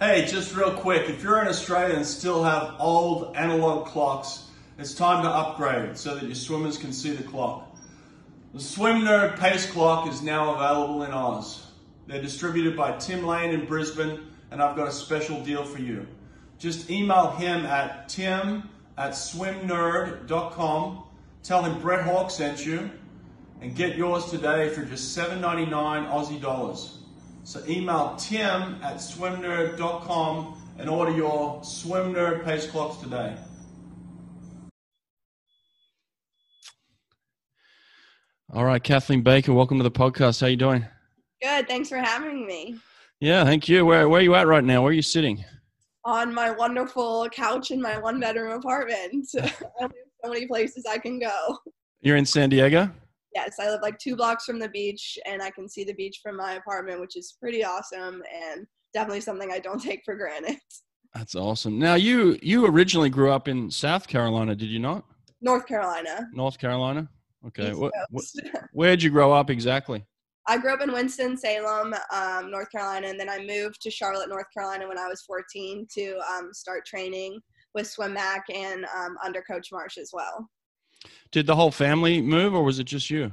Hey, just real quick, if you're in Australia and still have old analog clocks, it's time to upgrade so that your swimmers can see the clock. The Swim Nerd Pace Clock is now available in Oz. They're distributed by Tim Lane in Brisbane, and I've got a special deal for you. Just email him at tim at swimnerd.com, tell him Brett Hawke sent you, and get yours today for just $7.99 Aussie dollars. So email tim at swimnerd.com and order your Swim Nerd Pace Clocks today. All right, Kathleen Baker, welcome to the podcast. How are you doing? Good. Thanks for having me. Yeah, thank you. Where where are you at right now? Where are you sitting? On my wonderful couch in my one bedroom apartment. I have so many places I can go. You're in San Diego? Yes, I live like two blocks from the beach and I can see the beach from my apartment, which is pretty awesome and definitely something I don't take for granted. That's awesome. Now you you originally grew up in South Carolina, did you not? North Carolina. North Carolina. Okay. What, what, where'd you grow up exactly? I grew up in Winston Salem, um, North Carolina, and then I moved to Charlotte, North Carolina when I was 14 to um, start training with SwimMac and um, under Coach Marsh as well. Did the whole family move, or was it just you?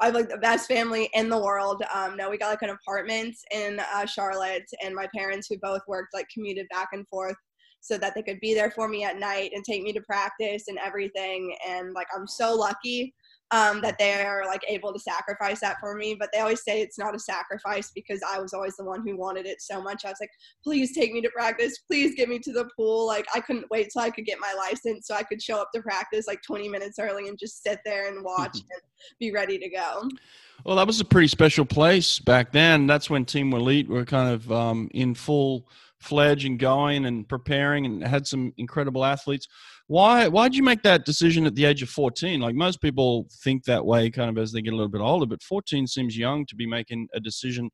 I have like the best family in the world. Um, no, we got like an apartment in uh, Charlotte, and my parents, who both worked, like commuted back and forth so that they could be there for me at night and take me to practice and everything. And like, I'm so lucky um, that they are like able to sacrifice that for me. But they always say it's not a sacrifice because I was always the one who wanted it so much. I was like, please take me to practice. Please get me to the pool. Like I couldn't wait till I could get my license so I could show up to practice like 20 minutes early and just sit there and watch and be ready to go. Well, that was a pretty special place back then. That's when Team Elite were kind of um, in full fledged and going and preparing and had some incredible athletes. Why why did you make that decision at the age of 14? Like most people think that way kind of as they get a little bit older, but 14 seems young to be making a decision,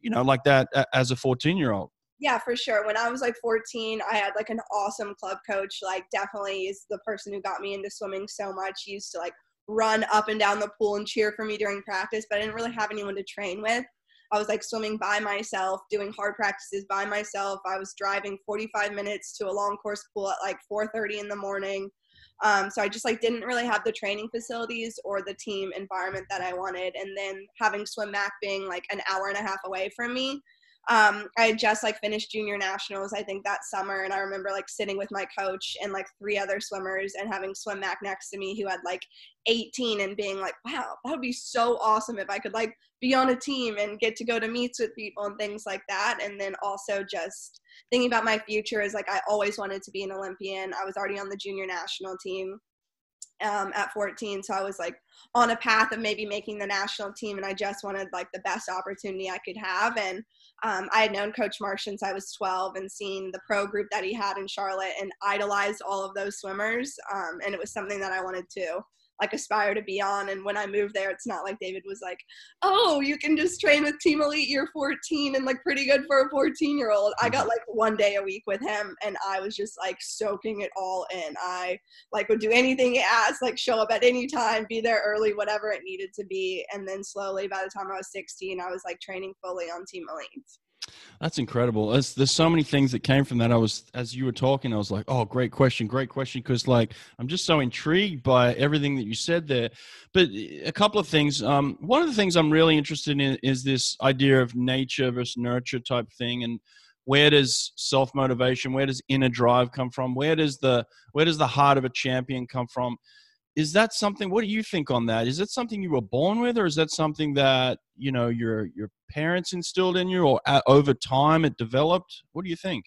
you know, like that as a 14 year old. Yeah, for sure. When I was like 14, I had like an awesome club coach. Like, definitely is the person who got me into swimming so much. He used to like run up and down the pool and cheer for me during practice, but I didn't really have anyone to train with. I was like swimming by myself, doing hard practices by myself. I was driving 45 minutes to a long course pool at like 4:30 in the morning. Um, so I just like didn't really have the training facilities or the team environment that I wanted. And then having SwimMac being like an hour and a half away from me, um, I had just like finished junior nationals, I think that summer. And I remember like sitting with my coach and like three other swimmers and having SwimMac next to me who had like 18 and being like, wow, that would be so awesome if I could like be on a team and get to go to meets with people and things like that. And then also just thinking about my future is like, I always wanted to be an Olympian. I was already on the junior national team um, at 14. So I was like on a path of maybe making the national team, and I just wanted like the best opportunity I could have. And um, I had known Coach Marsh since I was 12 and seen the pro group that he had in Charlotte and idolized all of those swimmers. Um, and it was something that I wanted to like aspire to be on. And when I moved there, it's not like David was like, "Oh, you can just train with Team Elite. You're 14 and like pretty good for a 14 year old." I got mm-hmm. like one day a week with him, and I was just like soaking it all in. I like would do anything he asked, like show up at any time, be there early, whatever it needed to be. And then slowly, by the time I was 16, I was like training fully on Team Elite. That's incredible. There's, there's so many things that came from that. I was, as you were talking, I was like, oh, great question, great question. Because, like, I'm just so intrigued by everything that you said there. But a couple of things. Um, one of the things I'm really interested in is this idea of nature versus nurture type thing. And where does self motivation, where does inner drive come from? Where does the, where does the heart of a champion come from? Is that something what do you think on that? Is it something you were born with or is that something that you know your your parents instilled in you or at, over time it developed? What do you think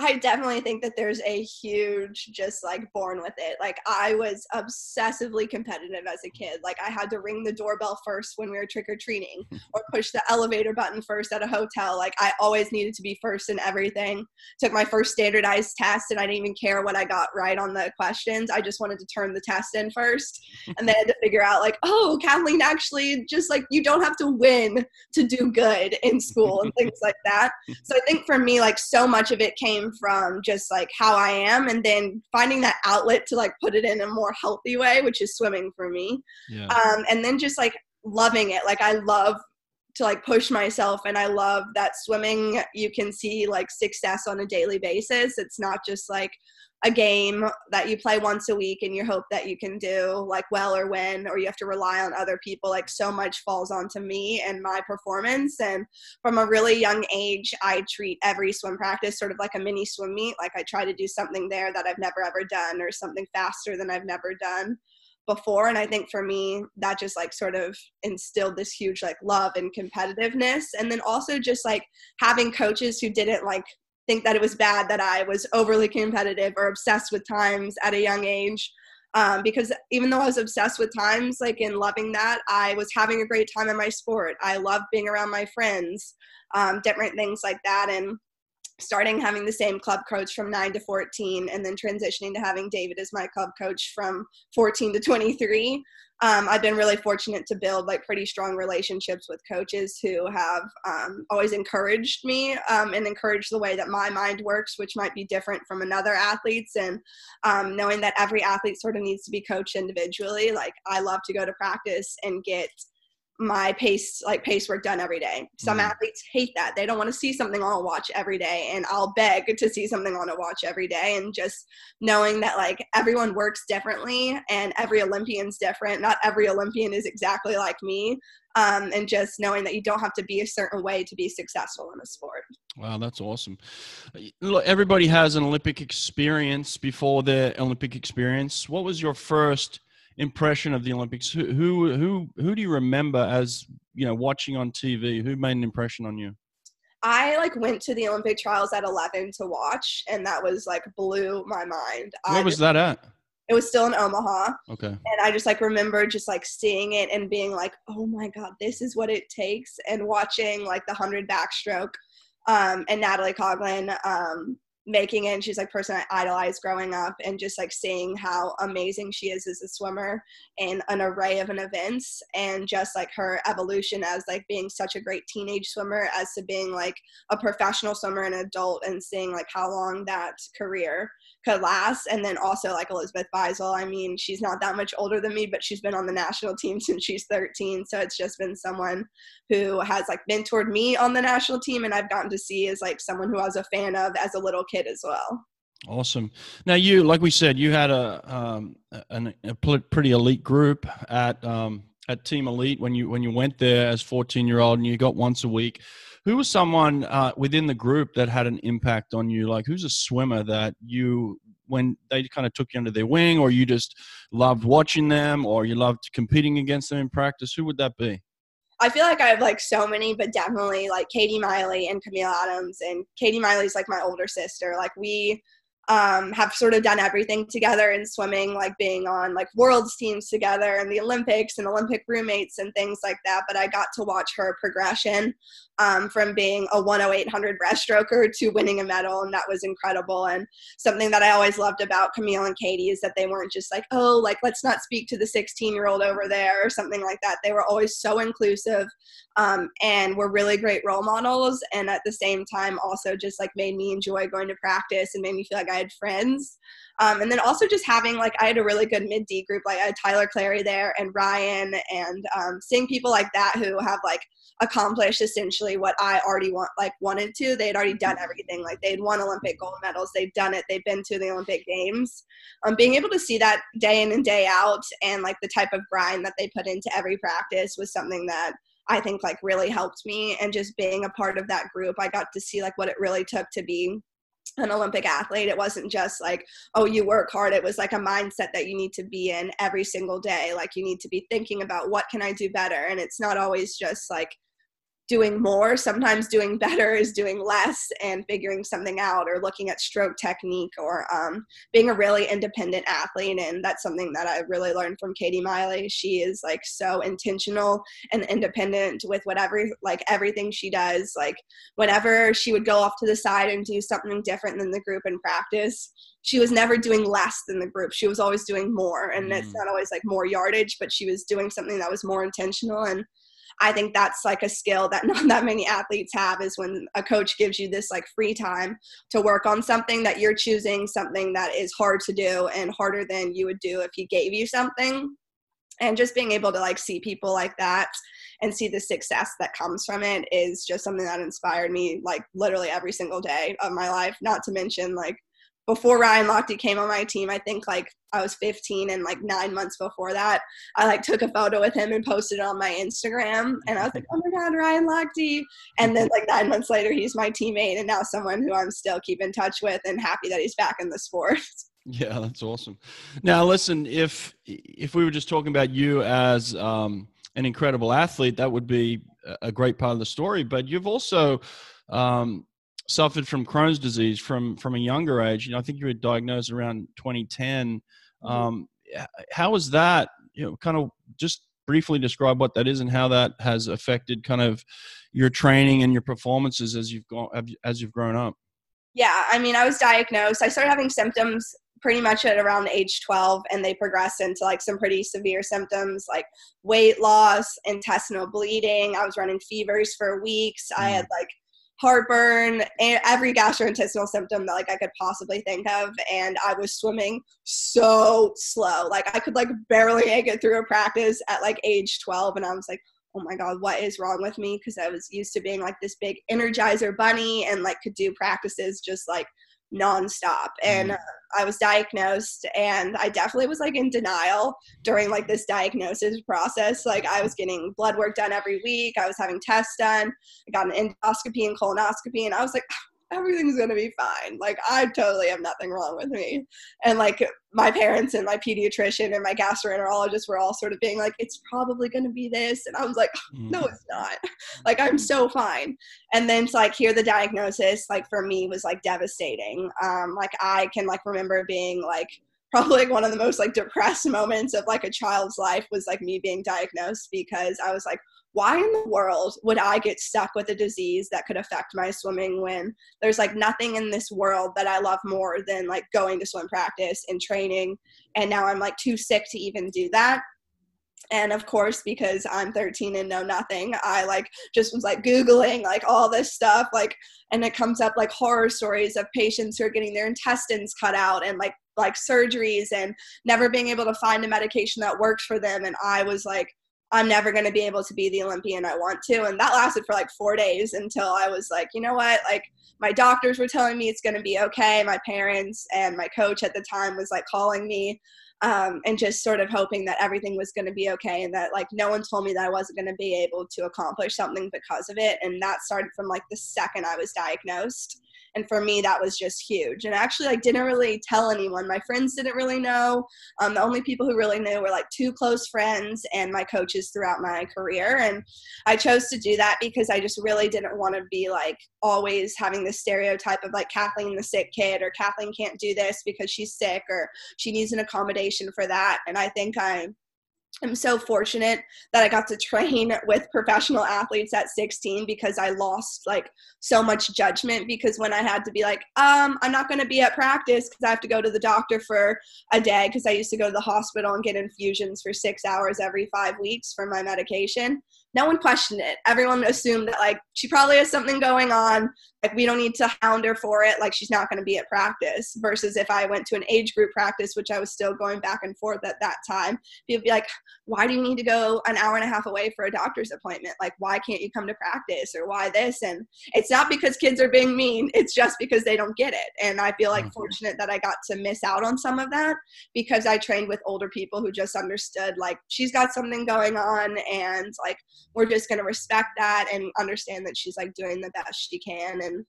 I definitely think that there's a huge just like born with it. Like I was obsessively competitive as a kid. Like I had to ring the doorbell first when we were trick or treating or push the elevator button first at a hotel. Like I always needed to be first in everything. Took my first standardized test and I didn't even care what I got right on the questions. I just wanted to turn the test in first. And then to figure out like, oh, Kathleen actually just like you don't have to win to do good in school and things like that. So I think for me like so much of it came from just like how I am and then finding that outlet to like put it in a more healthy way, which is swimming for me. Yeah. Um, and then just like loving it. Like I love to like push myself and i love that swimming you can see like success on a daily basis it's not just like a game that you play once a week and you hope that you can do like well or win or you have to rely on other people like so much falls onto me and my performance. And from a really young age i treat every swim practice sort of like a mini swim meet. Like i try to do something there that i've never ever done or something faster than i've never done before. And i think for me that just like sort of instilled this huge like love and competitiveness. And then also just like having coaches who didn't like think that it was bad that i was overly competitive or obsessed with times at a young age. Um, because even though i was obsessed with times like in loving that i was having a great time in my sport. I loved being around my friends um, different things like that. And starting having the same club coach from 9 to 14 and then transitioning to having david as my club coach from 14 to 23 um, i've been really fortunate to build like pretty strong relationships with coaches who have um, always encouraged me um, and encouraged the way that my mind works which might be different from another athlete's. And um, knowing that every athlete sort of needs to be coached individually like i love to go to practice and get my pace like pace work done every day. Some mm. athletes hate that. They don't want to see something on a watch every day and i'll beg to see something on a watch every day and just knowing that like everyone works differently and every olympian's different. Not every olympian is exactly like me um, and just knowing that you don't have to be a certain way to be successful in a sport. Wow that's awesome. Look, everybody has an olympic experience before their olympic experience. What was your first impression of the Olympics? Who who who who do you remember as you know watching on TV? Who made an impression on you? I like went to the Olympic trials at 11 to watch, and that was like blew my mind. Where I was that at? It was still in Omaha. Okay. And I just like remember just like seeing it and being like, oh my God, this is what it takes. And watching like the 100 backstroke um, and Natalie Coughlin um, making it and she's like person i idolized growing up and just like seeing how amazing she is as a swimmer in an array of an events and just like her evolution as like being such a great teenage swimmer as to being like a professional swimmer and adult and seeing like how long that career could last. And then also like Elizabeth Beisel. I mean, she's not that much older than me, but she's been on the national team since she's 13. So it's just been someone who has like mentored me on the national team and I've gotten to see as like someone who I was a fan of as a little kid as well. Awesome. Now you, like we said, you had a um, a, a pretty elite group at um, at Team Elite when you when you went there as 14 year old and you got once a week who was someone uh, within the group that had an impact on you? Like, who's a swimmer that you, when they kind of took you under their wing, or you just loved watching them, or you loved competing against them in practice? Who would that be? I feel like I have like so many, but definitely like Katie Meili and Camille Adams. And Katie Meili's like my older sister. Like we um, have sort of done everything together in swimming, like being on like worlds teams together and the Olympics and Olympic roommates and things like that. But I got to watch her progression um, from being a 10800 breaststroker to winning a medal, and that was incredible. And something that I always loved about Camille and Katie is that they weren't just like, oh, like let's not speak to the 16 year old over there or something like that. They were always so inclusive um, and were really great role models, and at the same time also just like made me enjoy going to practice and made me feel like I had friends. Um, and then also just having like I had a really good mid D group, like I had Tyler Clary there and Ryan, and um, seeing people like that who have like accomplished essentially what I already want like wanted to. They'd already done everything. Like they'd won Olympic gold medals. They'd done it. They'd been to the Olympic Games. Um, being able to see that day in and day out, and like the type of grind that they put into every practice was something that I think like really helped me. And just being a part of that group, I got to see like what it really took to be an Olympic athlete. It wasn't just like, oh, you work hard. It was like a mindset that you need to be in every single day. Like you need to be thinking about what can I do better? And it's not always just like doing more. Sometimes doing better is doing less and figuring something out or looking at stroke technique or um, being a really independent athlete. And that's something that I really learned from Katie Meili. She is like so intentional and independent with whatever, like everything she does. Like whenever she would go off to the side and do something different than the group in practice, she was never doing less than the group. She was always doing more. And mm. it's not always like more yardage, but she was doing something that was more intentional. And I think that's like a skill that not that many athletes have is when a coach gives you this like free time to work on something that you're choosing, something that is hard to do and harder than you would do if he gave you something. and just being able to like see people like that and see the success that comes from it is just something that inspired me like literally every single day of my life not to mention like before Ryan Lochte came on my team, I think like I was 15 and like nine months before that, I like took a photo with him and posted it on my Instagram. And I was like, oh my God, Ryan Lochte. And then like nine months later, he's my teammate and now someone who I'm still keep in touch with and happy that he's back in the sport. Yeah, that's awesome. Now, listen, if if we were just talking about you as um, an incredible athlete, that would be a great part of the story. But you've also um, suffered from Crohn's disease from from a younger age. You know, I think you were diagnosed around 2010. Mm-hmm. Um, how was that? You know, kind of just briefly describe what that is and how that has affected kind of your training and your performances as you've gone as you've grown up. Yeah, I mean, I was diagnosed. I started having symptoms pretty much at around age 12 and they progressed into like some pretty severe symptoms like weight loss intestinal bleeding i was running fevers for weeks mm. i had like heartburn and every gastrointestinal symptom that like I could possibly think of and I was swimming so slow. Like I could like barely make it through a practice at like age 12 and I was like oh my god what is wrong with me? Because I was used to being like this big energizer bunny and like could do practices just like nonstop and mm. I was diagnosed and I definitely was like in denial during like this diagnosis process. Like I was getting blood work done every week. I was having tests done. I got an endoscopy and colonoscopy and I was like, everything's gonna be fine. Like I totally have nothing wrong with me. And like my parents and my pediatrician and my gastroenterologist were all sort of being like, it's probably gonna be this. And I was like, no, mm. it's not. Like I'm so fine. And then to like hear the diagnosis, like for me was like devastating. Um, like I can like remember being like probably like one of the most like depressed moments of like a child's life was like me being diagnosed because I was like, why in the world would I get stuck with a disease that could affect my swimming when there's like nothing in this world that I love more than like going to swim practice and training and now I'm like too sick to even do that? And of course because i'm 13 and know nothing i like just was like googling like all this stuff like and it comes up like horror stories of patients who are getting their intestines cut out and like like surgeries and never being able to find a medication that works for them and i was like I'm never going to be able to be the Olympian I want to. And that lasted for like four days until I was like, you know what? Like, my doctors were telling me it's going to be okay. My parents and my coach at the time was like calling me um, and just sort of hoping that everything was going to be okay and that like no one told me that I wasn't going to be able to accomplish something because of it. And that started from like the second I was diagnosed and for me that was just huge. And actually like didn't really tell anyone. My friends didn't really know. Um, the only people who really knew were like two close friends and my coaches throughout my career. And i chose to do that because i just really didn't want to be like always having the stereotype of like kathleen the sick kid or kathleen can't do this because she's sick or she needs an accommodation for that. And i think i I'm so fortunate that I got to train with professional athletes at 16 because I lost like so much judgment because when I had to be like, um, I'm not going to be at practice because I have to go to the doctor for a day because I used to go to the hospital and get infusions for six hours every five weeks for my medication no one questioned it. Everyone assumed that like she probably has something going on. Like we don't need to hound her for it. Like she's not going to be at practice. Versus if I went to an age group practice, which I was still going back and forth at that time, people be like, "Why do you need to go an hour and a half away for a doctor's appointment? Like why can't you come to practice or why this?" And it's not because kids are being mean. It's just because they don't get it. And I feel like mm-hmm. fortunate that I got to miss out on some of that because I trained with older people who just understood like she's got something going on and like we're just going to respect that and understand that she's like doing the best she can and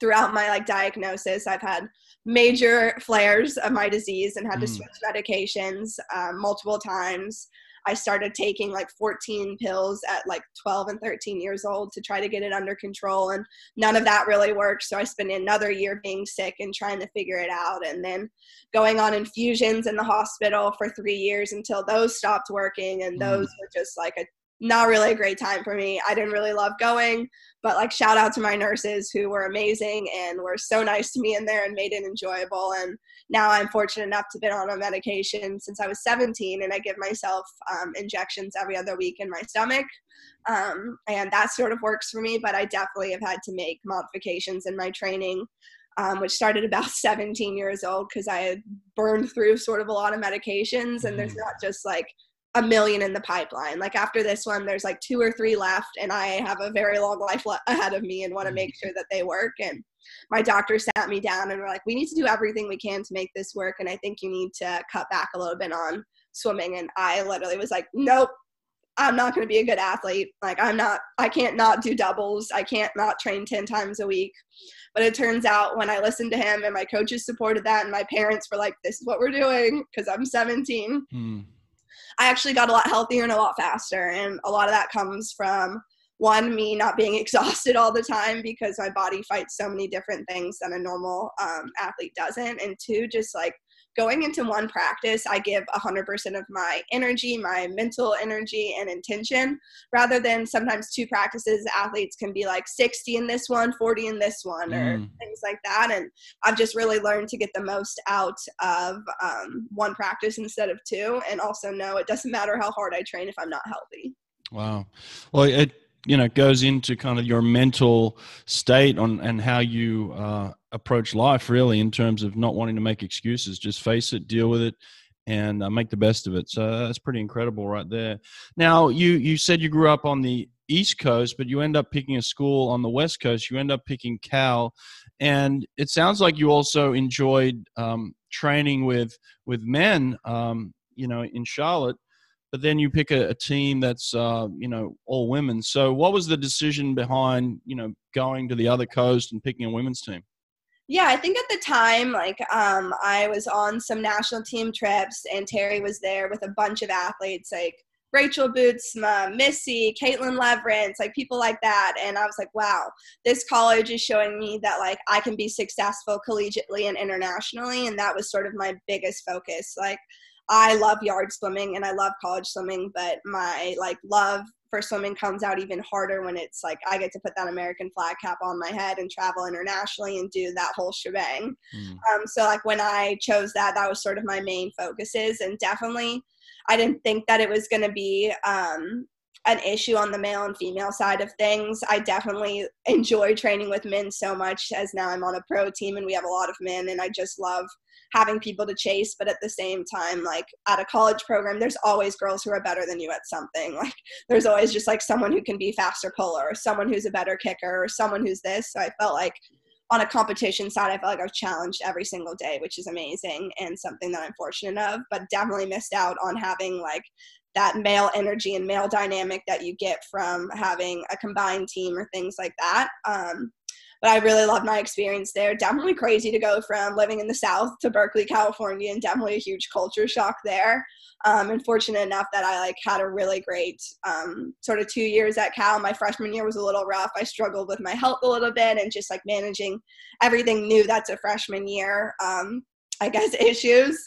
throughout my like diagnosis i've had major flares of my disease and had to mm. switch medications um, multiple times i started taking like 14 pills at like 12 and 13 years old to try to get it under control and none of that really worked so i spent another year being sick and trying to figure it out and then going on infusions in the hospital for three years until those stopped working and those mm. were just like a not really a great time for me. I didn't really love going, but like shout out to my nurses who were amazing and were so nice to me in there and made it enjoyable. And now I'm fortunate enough to be on a medication since I was 17 and I give myself um, injections every other week in my stomach. Um, and that sort of works for me, but I definitely have had to make modifications in my training. Um, which started about 17 years old because I had burned through sort of a lot of medications, and there's mm. not just like a million in the pipeline. Like after this one, there's like two or three left, and I have a very long life le- ahead of me and want to make sure that they work. And my doctor sat me down and were like, we need to do everything we can to make this work. And I think you need to cut back a little bit on swimming. And I literally was like, nope, I'm not going to be a good athlete. Like, I'm not, I can't not do doubles. I can't not train 10 times a week. But it turns out when I listened to him and my coaches supported that and my parents were like, this is what we're doing because I'm 17, hmm. I actually got a lot healthier and a lot faster. And a lot of that comes from one me not being exhausted all the time because my body fights so many different things that a normal um, athlete doesn't and two just like going into one practice i give 100% of my energy my mental energy and intention rather than sometimes two practices athletes can be like 60 in this one 40 in this one or mm. things like that and i've just really learned to get the most out of um, one practice instead of two and also know it doesn't matter how hard i train if i'm not healthy Wow. Well, it you know goes into kind of your mental state on and how you uh, approach life really in terms of not wanting to make excuses. Just face it deal with it and uh, make the best of it. So that's pretty incredible right there. Now you you said you grew up on the east coast but you end up picking a school on the west coast. You end up picking cal. And it sounds like you also enjoyed um, training with with men um, you know in charlotte but then you pick a, a team that's uh, you know all women. So what was the decision behind you know going to the other coast and picking a women's team? Yeah, I think at the time, like um, I was on some national team trips, and Teri was there with a bunch of athletes, like Rachel Bootsma, Missy, Caitlin Leverenz, like people like that. And I was like, wow, this college is showing me that like I can be successful collegiately and internationally. And that was sort of my biggest focus. Like I love yard swimming and I love college swimming, but my like love for swimming comes out even harder when it's like I get to put that American flag cap on my head and travel internationally and do that whole shebang. Mm. Um, so like when I chose that, that was sort of my main focuses, and definitely I didn't think that it was going to be um, an issue on the male and female side of things. I definitely enjoy training with men so much as now I'm on a pro team and we have a lot of men, and I just love having people to chase but at the same time like at a college program there's always girls who are better than you at something like there's always just like someone who can be faster puller or someone who's a better kicker or someone who's this so i felt like on a competition side i felt like i was challenged every single day which is amazing and something that i'm fortunate of but definitely missed out on having like that male energy and male dynamic that you get from having a combined team or things like that um, but I really loved my experience there. Definitely crazy to go from living in the South to Berkeley, California, and definitely a huge culture shock there. Um, and fortunate enough that I like had a really great um, sort of two years at Cal. My freshman year was a little rough. I struggled with my health a little bit and just like managing everything new that's a freshman year. Um, I guess issues.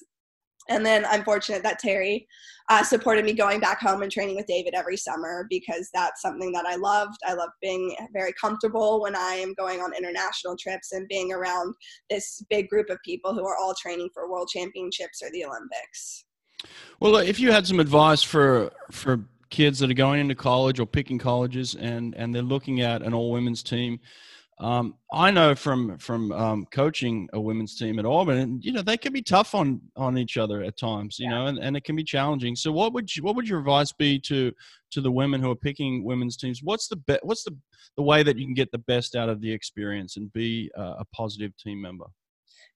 And then I'm fortunate that Teri uh, supported me going back home and training with David every summer because that's something that I loved. I love being very comfortable when I am going on international trips and being around this big group of people who are all training for world championships or the Olympics. Well, if you had some advice for for kids that are going into college or picking colleges and and they're looking at an all women's team um, I know from from um, coaching a women's team at Auburn, and you know they can be tough on on each other at times, you yeah. know, and, and it can be challenging. So, what would you, what would your advice be to to the women who are picking women's teams? What's the be- what's the the way that you can get the best out of the experience and be uh, a positive team member?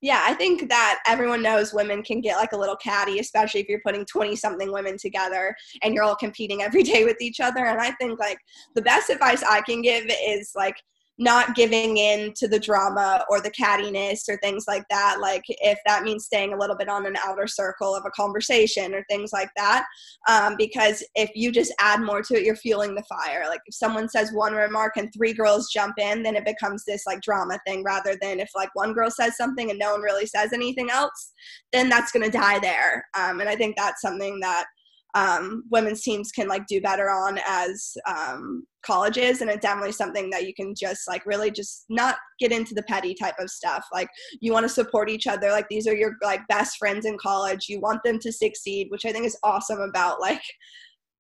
Yeah, I think that everyone knows women can get like a little catty, especially if you're putting 20 something women together and you're all competing every day with each other. And I think like the best advice I can give is like not giving in to the drama or the cattiness or things like that. Like if that means staying a little bit on an outer circle of a conversation or things like that. Um, because if you just add more to it, you're fueling the fire. Like if someone says one remark and three girls jump in, then it becomes this like drama thing rather than if like one girl says something and no one really says anything else, then that's going to die there. Um, and I think that's something that um, women's teams can like do better on as um, colleges and it's definitely something that you can just like really just not get into the petty type of stuff. Like you want to support each other like these are your like best friends in college you want them to succeed which i think is awesome about like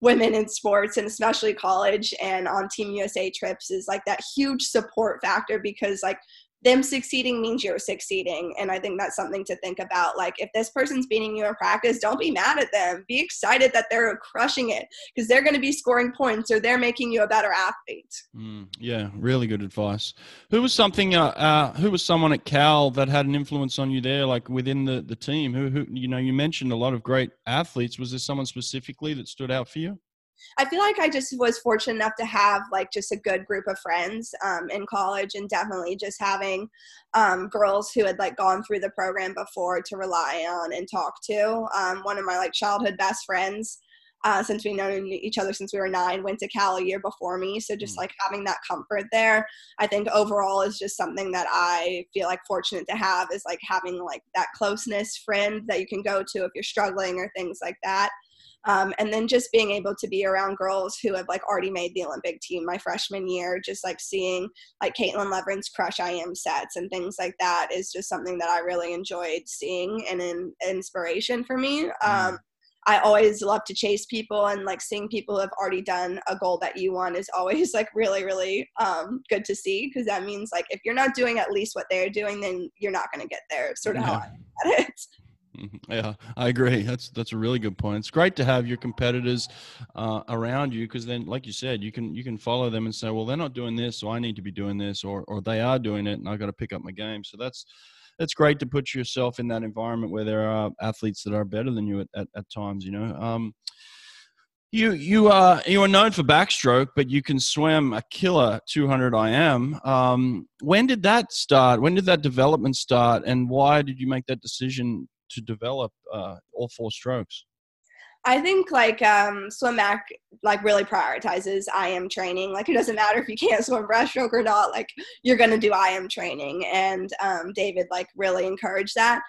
women in sports and especially college and on team usa trips is like that huge support factor because like them succeeding means you're succeeding. And I think that's something to think about. Like, if this person's beating you in practice, don't be mad at them. Be excited that they're crushing it because they're going to be scoring points or they're making you a better athlete. Mm, yeah, really good advice. Who was something? Uh, uh, who was someone at Cal that had an influence on you there, like within the the team? Who, who you know, you mentioned a lot of great athletes. Was there someone specifically that stood out for you? I feel like I just was fortunate enough to have like just a good group of friends um, in college, and definitely just having um, girls who had like gone through the program before to rely on and talk to. Um, one of my like childhood best friends. Uh, since we've known each other since we were nine, went to Cal a year before me. So just mm. like having that comfort there, I think overall is just something that I feel like fortunate to have is like having like that closeness friend that you can go to if you're struggling or things like that. Um, and then just being able to be around girls who have like already made the Olympic team my freshman year, just like seeing like Caitlin Leverenz crush IM sets and things like that is just something that I really enjoyed seeing and an inspiration for me. Mm-hmm. Um, I always love to chase people and like seeing people who have already done a goal that you want is always like really, really um, good to see because that means like if you're not doing at least what they're doing, then you're not going to get there. Sort of yeah. how I at it. Mm-hmm. Yeah, I agree. That's that's a really good point. It's great to have your competitors uh, around you because then, like you said, you can you can follow them and say, well, they're not doing this, so I need to be doing this, or or they are doing it, and I got to pick up my game. So that's that's great to put yourself in that environment where there are athletes that are better than you at, at, at times. You know. Um, you you are you are known for backstroke, but you can swim a killer 200 IM. Um, when did that start? When did that development start, and why did you make that decision to develop uh, all four strokes? I think like um, SwimMac like really prioritizes IM training. Like it doesn't matter if you can't swim breaststroke or not. Like you're gonna do IM training, and um, David like really encouraged that.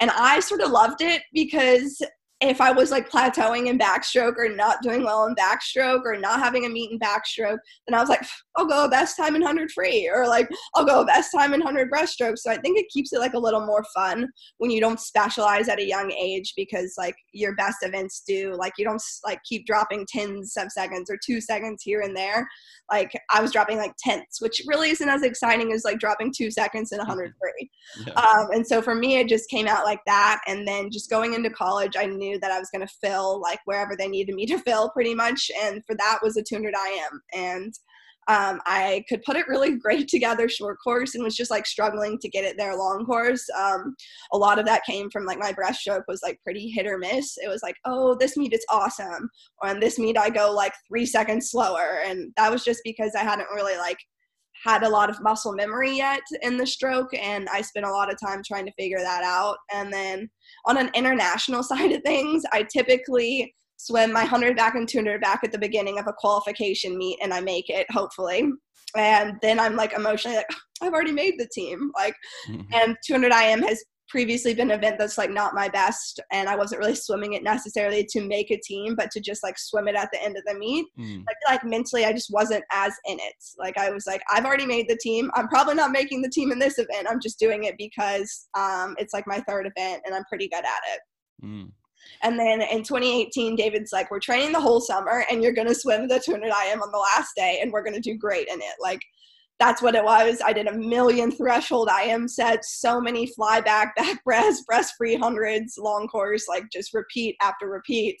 And I sort of loved it because if I was like plateauing in backstroke or not doing well in backstroke or not having a meet in backstroke, then I was like, I'll go best time in 100 free or like I'll go best time in 100 breaststroke. So I think it keeps it like a little more fun when you don't specialize at a young age because like your best events do, like you don't like keep dropping tens of seconds or two seconds here and there. Like I was dropping like tenths, which really isn't as exciting as like dropping two seconds in 100 free. Yeah. Um, and so for me, it just came out like that. And then just going into college, I knew knew that I was going to fill like wherever they needed me to fill pretty much. And for that was a 200 IM. And um, I could put it really great together short course and was just like struggling to get it there long course. Um, a lot of that came from like my breaststroke was like pretty hit or miss. It was like, oh, this meet is awesome. Or on this meet, I go like three seconds slower. And that was just because I hadn't really like had a lot of muscle memory yet in the stroke and i spent a lot of time trying to figure that out and then on an international side of things i typically swim my 100 back and 200 back at the beginning of a qualification meet and i make it hopefully and then i'm like emotionally like i've already made the team like mm-hmm. and 200 im has previously been an event that's like not my best and I wasn't really swimming it necessarily to make a team, but to just like swim it at the end of the meet. Mm. I feel like mentally I just wasn't as in it. Like I was like, I've already made the team. I'm probably not making the team in this event. I'm just doing it because um, it's like my third event and I'm pretty good at it. Mm. And then in 2018, David's like, we're training the whole summer and you're going to swim the 200 IM on the last day and we're going to do great in it. Like, that's what it was. I did a million threshold IM sets, so many fly back, back breast, breast free hundreds, long course, like just repeat after repeat.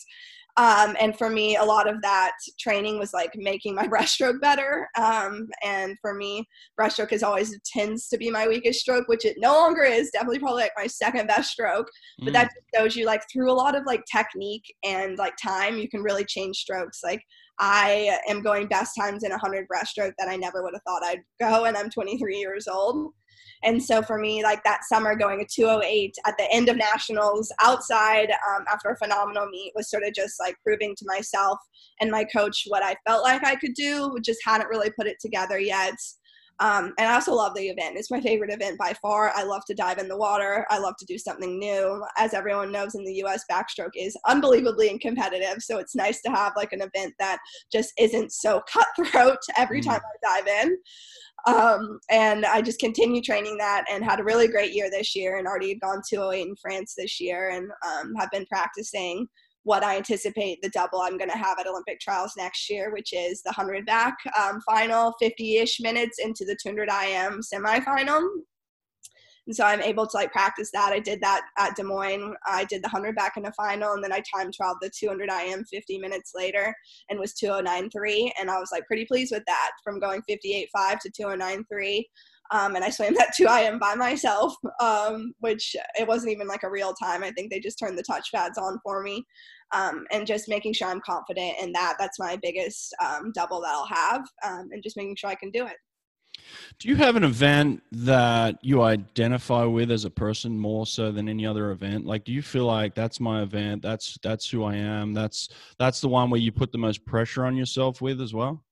Um, and for me, a lot of that training was like making my breaststroke better. Um, and for me, breaststroke is always tends to be my weakest stroke, which it no longer is. Definitely probably like my second best stroke. But mm. that shows you like through a lot of like technique and like time, you can really change strokes. Like I am going best times in 100 breaststroke that I never would have thought I'd go, and I'm 23 years old. And so for me, like that summer going a 208 at the end of nationals outside um, after a phenomenal meet was sort of just like proving to myself and my coach what I felt like I could do, just hadn't really put it together yet. Um, and I also love the event. It's my favorite event by far. I love to dive in the water. I love to do something new. As everyone knows in the US, backstroke is unbelievably competitive. So it's nice to have like an event that just isn't so cutthroat every mm. time I dive in. Um, and I just continue training that and had a really great year this year and already gone 208 in France this year and um, have been practicing what I anticipate the double I'm going to have at Olympic trials next year, which is the 100 back um, final, 50 ish minutes into the 200 IM semifinal. And so I'm able to like practice that. I did that at Des Moines. I did the 100 back in the final, and then I time trialed the 200 IM 50 minutes later and was 209.3. And I was like pretty pleased with that from going 58.5 to 209.3. Um, and I swam that 2 IM by myself, um, which it wasn't even like a real time. I think they just turned the touch pads on for me. Um, and just making sure I'm confident in that. That's my biggest um, double that I'll have, um, and just making sure I can do it. Do you have an event that you identify with as a person more so than any other event? Like, do you feel like that's my event? That's that's who I am. That's that's the one where you put the most pressure on yourself with as well.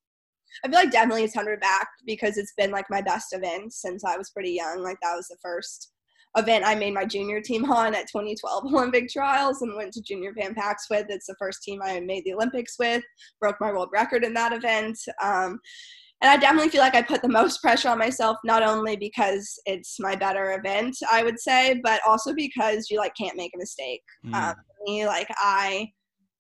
I feel like definitely it's hundred back because it's been like my best event since I was pretty young. Like that was the first event I made my junior team on at 2012 Olympic trials and went to junior Pan with. It's the first team I made the Olympics with. Broke my world record in that event. Um, and I definitely feel like I put the most pressure on myself, not only because it's my better event, I would say, but also because you like can't make a mistake. Mm. Um, me, like I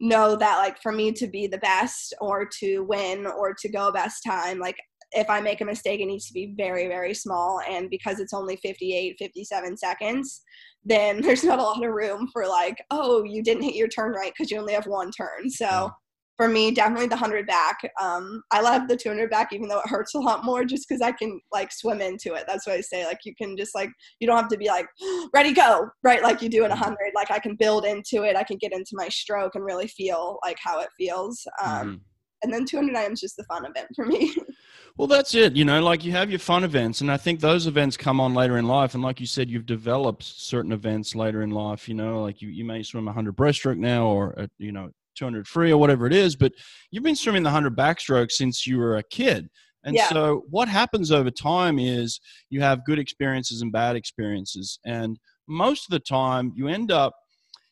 know that like for me to be the best or to win or to go best time, like if I make a mistake, it needs to be very, very small. And because it's only 58, 57 seconds, then there's not a lot of room for like, oh, you didn't hit your turn right because you only have one turn. So for me, definitely the 100 back. Um, I love the 200 back, even though it hurts a lot more just because I can like swim into it. That's what I say. Like, you can just like, you don't have to be like, ready, go, right? Like you do in 100. Mm-hmm. Like, I can build into it. I can get into my stroke and really feel like how it feels. Um, mm-hmm. And then 200 IM is just the fun event for me. Well, that's it. You know, like you have your fun events, and I think those events come on later in life. And like you said, you've developed certain events later in life. You know, like you, you may swim a 100 breaststroke now, or a, you know, 200 free or whatever it is, but you've been swimming the 100 backstroke since you were a kid. And yeah. so what happens over time is you have good experiences and bad experiences. And most of the time you end up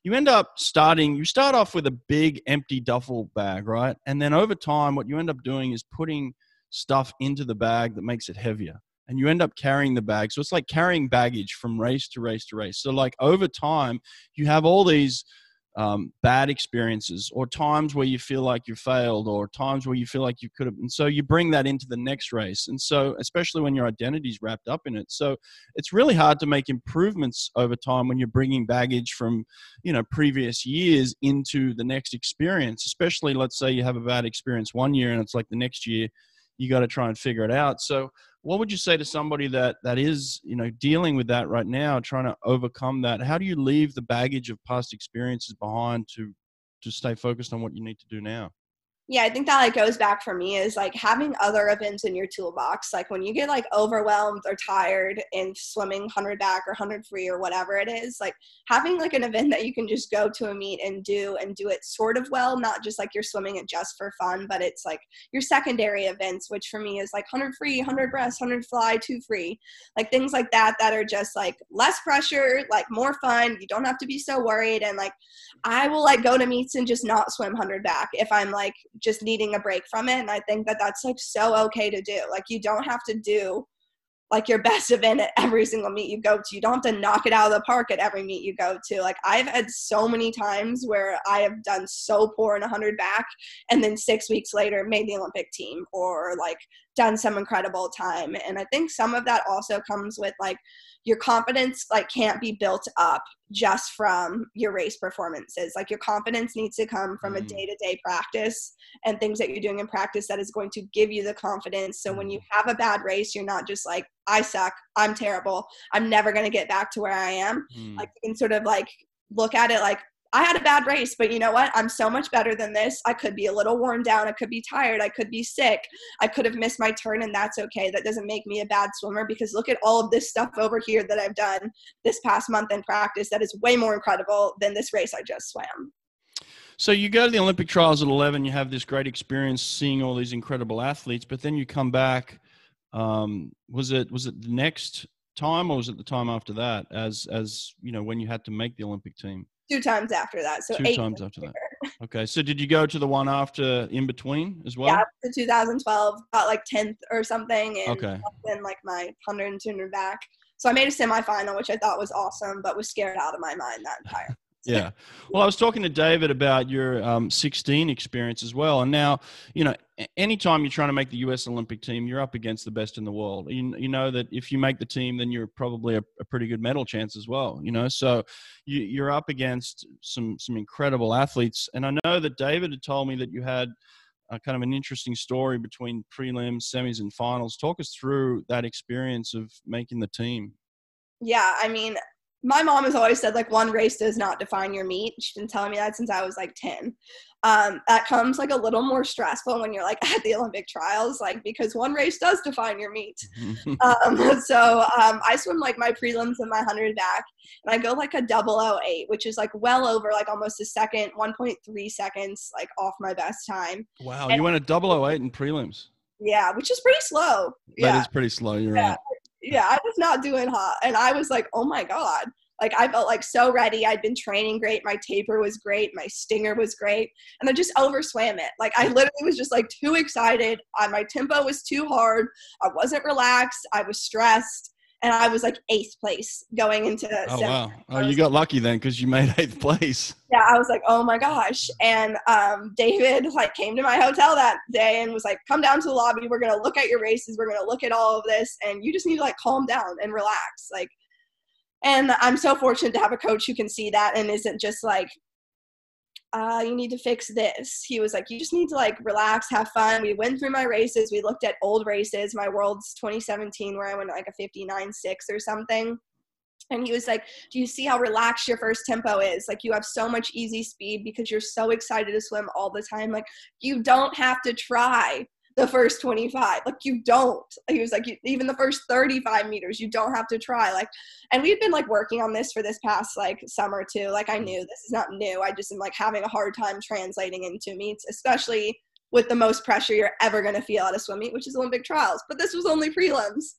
you end up starting you start off with a big empty duffel bag, right? And then over time what you end up doing is putting stuff into the bag that makes it heavier. And you end up carrying the bag. So it's like carrying baggage from race to race to race. So like over time you have all these um, bad experiences or times where you feel like you failed or times where you feel like you could have and so you bring that into the next race and so especially when your identity is wrapped up in it. So it's really hard to make improvements over time when you're bringing baggage from you know previous years into the next experience especially let's say you have a bad experience one year and it's like the next year you got to try and figure it out. So what would you say to somebody that that is you know dealing with that right now trying to overcome that? How do you leave the baggage of past experiences behind to to stay focused on what you need to do now yeah i think that like goes back for me is like having other events in your toolbox like when you get like overwhelmed or tired in swimming 100 back or 100 free or whatever it is like having like an event that you can just go to a meet and do and do it sort of well not just like you're swimming it just for fun but it's like your secondary events which for me is like 100 free 100 breast 100 fly 2 free like things like that that are just like less pressure like more fun you don't have to be so worried and like i will like go to meets and just not swim 100 back if i'm like just needing a break from it. And i think that that's like so okay to do. Like you don't have to do like your best event at every single meet you go to. You don't have to knock it out of the park at every meet you go to. Like i've had so many times where i have done so poor in 100 back and then six weeks later made the olympic team or like done some incredible time and i think some of that also comes with like your confidence like can't be built up just from your race performances like your confidence needs to come from mm. a day-to-day practice and things that you're doing in practice that is going to give you the confidence so when you mm. have a bad race you're not just like i suck i'm terrible i'm never going to get back to where i am mm. like you can sort of like look at it like I had a bad race, but you know what? I'm so much better than this. I could be a little worn down. I could be tired. I could be sick. I could have missed my turn, and that's okay. That doesn't make me a bad swimmer because look at all of this stuff over here that I've done this past month in practice that is way more incredible than this race I just swam. So you go to the Olympic trials at 11, you have this great experience seeing all these incredible athletes, but then you come back. Um, was it was it the next time, or was it the time after that? As as you know, when you had to make the Olympic team two times after that. So two times after that. Okay, so did you go to the one after in between as well? Yeah, the 2012, got like 10th or something, and okay. then like my 100 and 200 back. So I made a semifinal, which I thought was awesome, but was scared out of my mind that entire. Yeah. Well, I was talking to David about your um, 16 experience as well. And now, you know, anytime you're trying to make the US Olympic team, you're up against the best in the world. You, you know that if you make the team, then you're probably a, a pretty good medal chance as well, you know? So you, you're up against some, some incredible athletes. And I know that David had told me that you had a kind of an interesting story between prelims, semis, and finals. Talk us through that experience of making the team. Yeah, I mean, my mom has always said like one race does not define your meet. She's been telling me that since I was like 10. Um, that comes like a little more stressful when you're like at the Olympic trials, like because one race does define your meet. um, so um, I swim like my prelims and my 100 back, and I go like a double 08, which is like well over like almost a second, 1.3 seconds like off my best time. Wow, and, you went a double 08 in prelims. Yeah, which is pretty slow. That yeah. is pretty slow. You're yeah. right yeah, I was not doing hot. And I was like, oh my God. Like I felt like so ready. I'd been training great. My taper was great. My stinger was great. And I just overswam it. Like I literally was just like too excited. I, my tempo was too hard. I wasn't relaxed. I was stressed. And I was like eighth place going into. Oh wow! Oh, you got lucky then because you made eighth place. Yeah, I was like, oh my gosh! And um, David like came to my hotel that day and was like, come down to the lobby. We're gonna look at your races. We're gonna look at all of this, and you just need to like calm down and relax. Like and I'm so fortunate to have a coach who can see that and isn't just like, uh, you need to fix this. He was like, you just need to like relax, have fun. We went through my races. We looked at old races, my world's 2017, where I went like a 59 6 or something. And he was like, Do you see how relaxed your first tempo is? Like, you have so much easy speed because you're so excited to swim all the time. Like, you don't have to try the first 25 like you don't. He was like even the first 35 meters you don't have to try. Like and we've been like working on this for this past like summer too. Like i knew this is not new. I just am like having a hard time translating into meets especially with the most pressure you're ever going to feel at a swim meet which is olympic trials. But this was only prelims.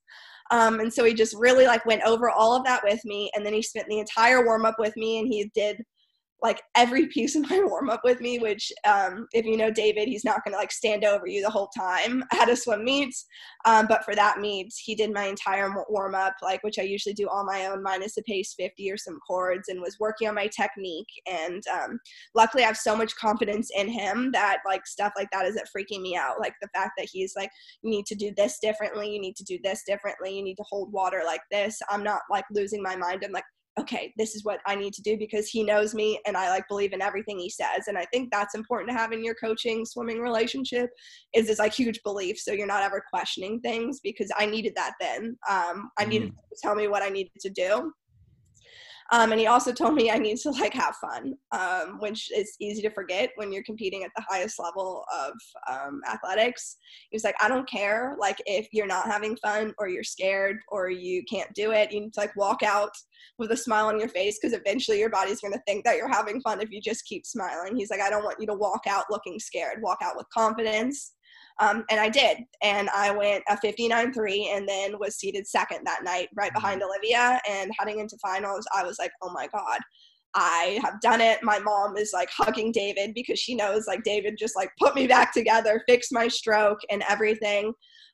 Um, and so he just really like went over all of that with me and then he spent the entire warm up with me and he did like every piece of my warm up with me, which um, if you know David, he's not going to like stand over you the whole time at a swim meet. Um, but for that meet, he did my entire warm up, like which I usually do on my own, minus a pace 50 or some cords, and was working on my technique. And um, luckily, I have so much confidence in him that like stuff like that isn't freaking me out. Like the fact that he's like, you need to do this differently, you need to do this differently, you need to hold water like this. I'm not like losing my mind. I'm like, okay, this is what I need to do because he knows me and I like believe in everything he says. And I think that's important to have in your coaching swimming relationship is this like huge belief. So you're not ever questioning things because I needed that then. Um, I needed mm. to tell me what I needed to do. Um, and he also told me I need to like have fun, um, which is easy to forget when you're competing at the highest level of um, athletics. He was like, I don't care, like if you're not having fun or you're scared or you can't do it, you need to like walk out with a smile on your face because eventually your body's going to think that you're having fun if you just keep smiling. He's like, I don't want you to walk out looking scared. Walk out with confidence. Um, and I did. And I went a 59 3 and then was seated second that night, right behind mm-hmm. Olivia. And heading into finals, I was like, oh my God, I have done it. My mom is like hugging David because she knows like David just like put me back together, fixed my stroke and everything.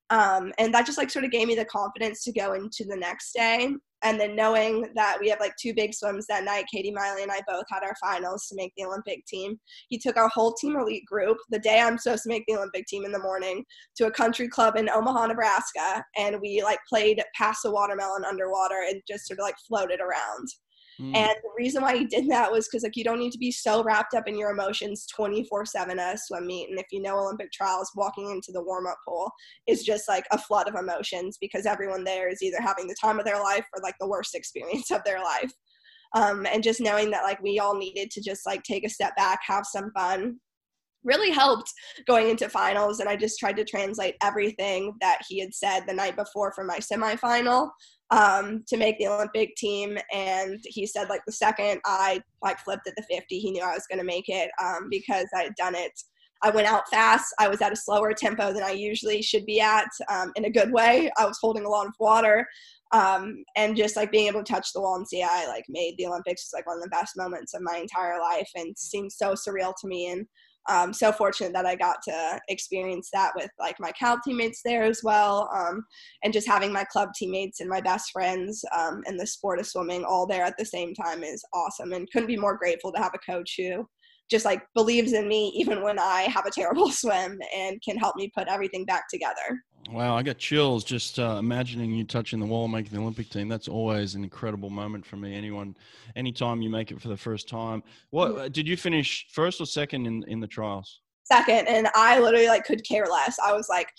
Um, and that just like sort of gave me the confidence to go into the next day and then knowing that we have like two big swims that night Katie Meili and i both had our finals to make the olympic team. He took our whole team elite group the day i'm supposed to make the olympic team in the morning to a country club in omaha nebraska. And we like played pass the watermelon underwater and just sort of like floated around Mm. And the reason why he did that was because like you don't need to be so wrapped up in your emotions 24/7 at a swim meet. And if you know Olympic trials, walking into the warm up pool is just like a flood of emotions because everyone there is either having the time of their life or like the worst experience of their life. Um, and just knowing that like we all needed to just like take a step back, have some fun, really helped going into finals and i just tried to translate everything that he had said the night before for my semifinal um, to make the olympic team. And he said like the second i like flipped at the 50 he knew i was going to make it um, because i had done it. I went out fast. I was at a slower tempo than i usually should be at um, in a good way. I was holding a lot of water um, and just like being able to touch the wall and see I like made the Olympics was like one of the best moments of my entire life and seemed so surreal to me. And um, so fortunate that I got to experience that with like my Cal teammates there as well, um, and just having my club teammates and my best friends um, in the sport of swimming all there at the same time is awesome, and couldn't be more grateful to have a coach who just like believes in me even when I have a terrible swim and can help me put everything back together. Wow, I got chills just uh, imagining you touching the wall, making the Olympic team. That's always an incredible moment for me. Anyone, anytime you make it for the first time. What mm-hmm. did you finish first or second in in the trials? Second, and I literally like could care less. I was like,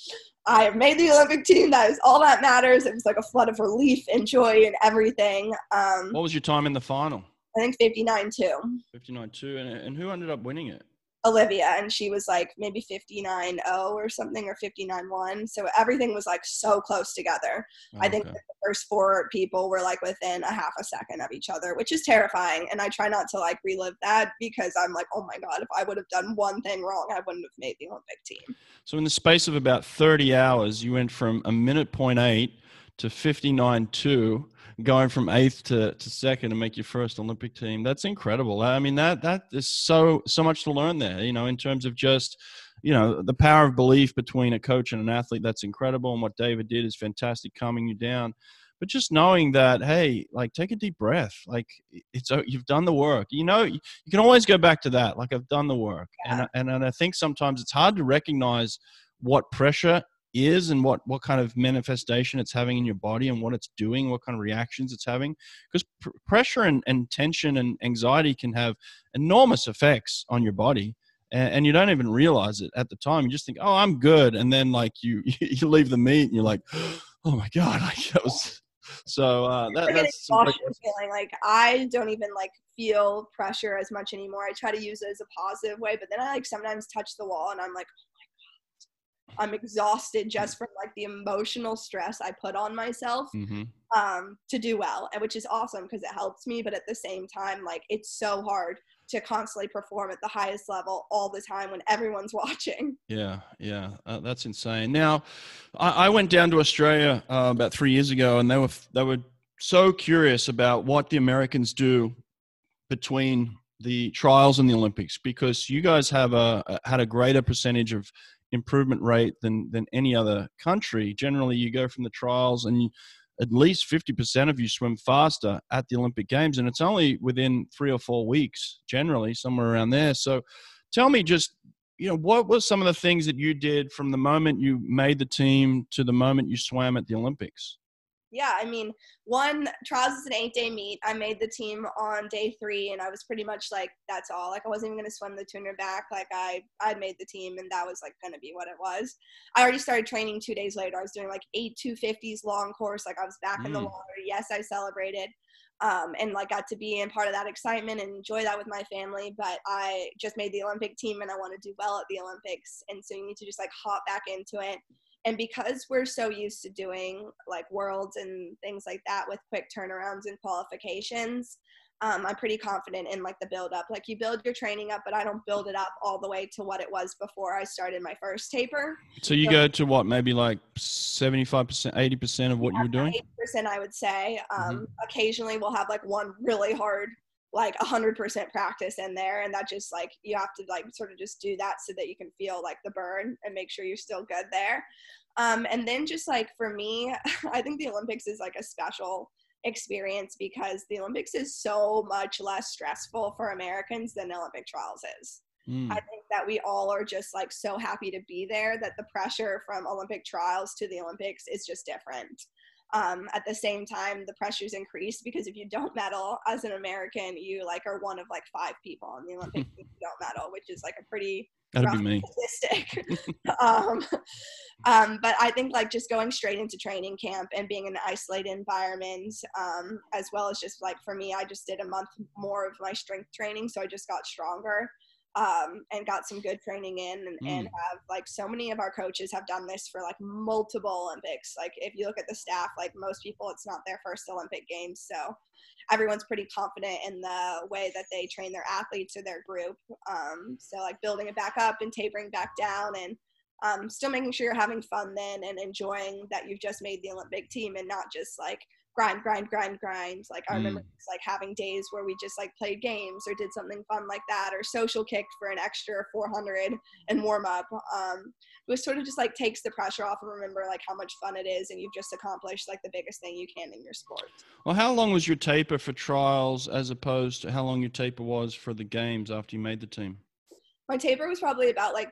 I have made the Olympic team. That is all that matters. It was like a flood of relief and joy and everything. Um, what was your time in the final? I think 59 2. 59 2. And, and who ended up winning it? Olivia, and she was like maybe 59 0 or something, or 59 1. So everything was like so close together. Oh, I think the first four people were like within a half a second of each other, which is terrifying. And I try not to like relive that because I'm like, oh my God, if I would have done one thing wrong, I wouldn't have made the Olympic team. So in the space of about 30 hours, you went from a minute point eight to 59 2 going from eighth to, to second and make your first Olympic team. That's incredible. I mean, that that is so so much to learn there. You know, in terms of just you know the power of belief between a coach and an athlete. That's incredible, and what David did is fantastic, calming you down. But just knowing that, hey, like take a deep breath. Like it's you've done the work. You know, you can always go back to that. Like I've done the work, yeah. and and and I think sometimes it's hard to recognize what pressure is and what what kind of manifestation it's having in your body and what it's doing what kind of reactions it's having because pr- pressure and, and tension and anxiety can have enormous effects on your body and, and, you don't even realize it at the time you just think oh i'm good and then like you you leave the meet and you're like oh my god like that was so uh, that, that's feeling like I don't even like feel pressure as much anymore. I try to use it as a positive way, but then I like sometimes touch the wall and I'm like, I'm exhausted just from like the emotional stress I put on myself mm-hmm. um, to do well, and which is awesome because it helps me. But at the same time, like it's so hard to constantly perform at the highest level all the time when everyone's watching. Yeah, yeah, uh, that's insane. Now, I, I, went down to Australia uh, about three years ago, and they were they were so curious about what the Americans do between the trials and the Olympics because you guys have a had a greater percentage of improvement rate than than any other country. Generally, you go from the trials and you, at least 50% of you swim faster at the Olympic Games, and it's only within three or four weeks, generally, somewhere around there. So tell me just, you know, what were some of the things that you did from the moment you made the team to the moment you swam at the Olympics? Yeah, I mean, one trials is an eight day meet. I made the team on day three, and I was pretty much like, that's all. Like, I wasn't even gonna swim the 200 back. Like, I I made the team, and that was like gonna be what it was. I already started training two days later. I was doing like eight 250s long course. Like, I was back mm. in the mm. water. Yes, I celebrated. Um, and like got to be in part of that excitement and enjoy that with my family. But I just made the Olympic team and I want to do well at the Olympics. And so you need to just like hop back into it and because we're so used to doing like worlds and things like that with quick turnarounds and qualifications um, i'm pretty confident in like the build up like you build your training up but i don't build it up all the way to what it was before i started my first taper. So you so, go to what maybe like 75% 80% of what yeah, you're doing? 80% i would say. Um, mm-hmm. occasionally we'll have like one really hard like 100% practice in there and that just like you have to like sort of just do that so that you can feel like the burn and make sure you're still good there. Um, and then just like for me i think the olympics is like a special experience because the olympics is so much less stressful for americans than olympic trials is. Mm. i think that we all are just like so happy to be there that the pressure from olympic trials to the olympics is just different um, at the same time the pressures increase because if you don't medal as an american you like are one of like five people in the olympics who don't medal which is like a pretty That'd be me. Statistic. um, um, but I think like just going straight into training camp and being in an isolated environment, um, as well as just like for me, I just did a month more of my strength training, so I just got stronger um, and got some good training in and, mm. and, have like so many of our coaches have done this for like multiple olympics like if you look at the staff like most people it's not their first olympic games so everyone's pretty confident in the way that they train their athletes or their group um, so like building it back up and tapering back down and um, still making sure you're having fun then and enjoying that you've just made the olympic team and not just like grind, grind, grind, grind. Like I remember Mm. just, like having days where we just like played games or did something fun like that, or social kicked for an extra 400 and warm up. Um, it was sort of just like takes the pressure off and remember like how much fun it is, and you've just accomplished like the biggest thing you can in your sport. Well, how long was your taper for trials as opposed to how long your taper was for the games after you made the team? My taper was probably about like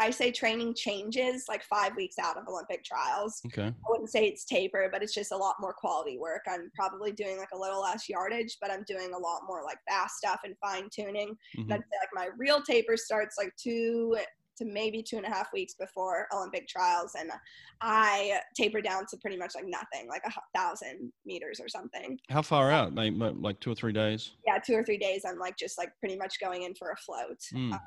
I say training changes like five weeks out of Olympic trials. Okay. I wouldn't say it's taper, but it's just a lot more quality work. I'm probably doing like a little less yardage, but I'm doing a lot more like fast stuff and fine tuning. Mhm. And I'd say like my real taper starts like two to maybe two and a half weeks before Olympic trials, and I taper down to pretty much like nothing, like a thousand meters or something. How far out? Like, like two or three days? Yeah, two or three days. I'm like just like pretty much going in for a float. Mm.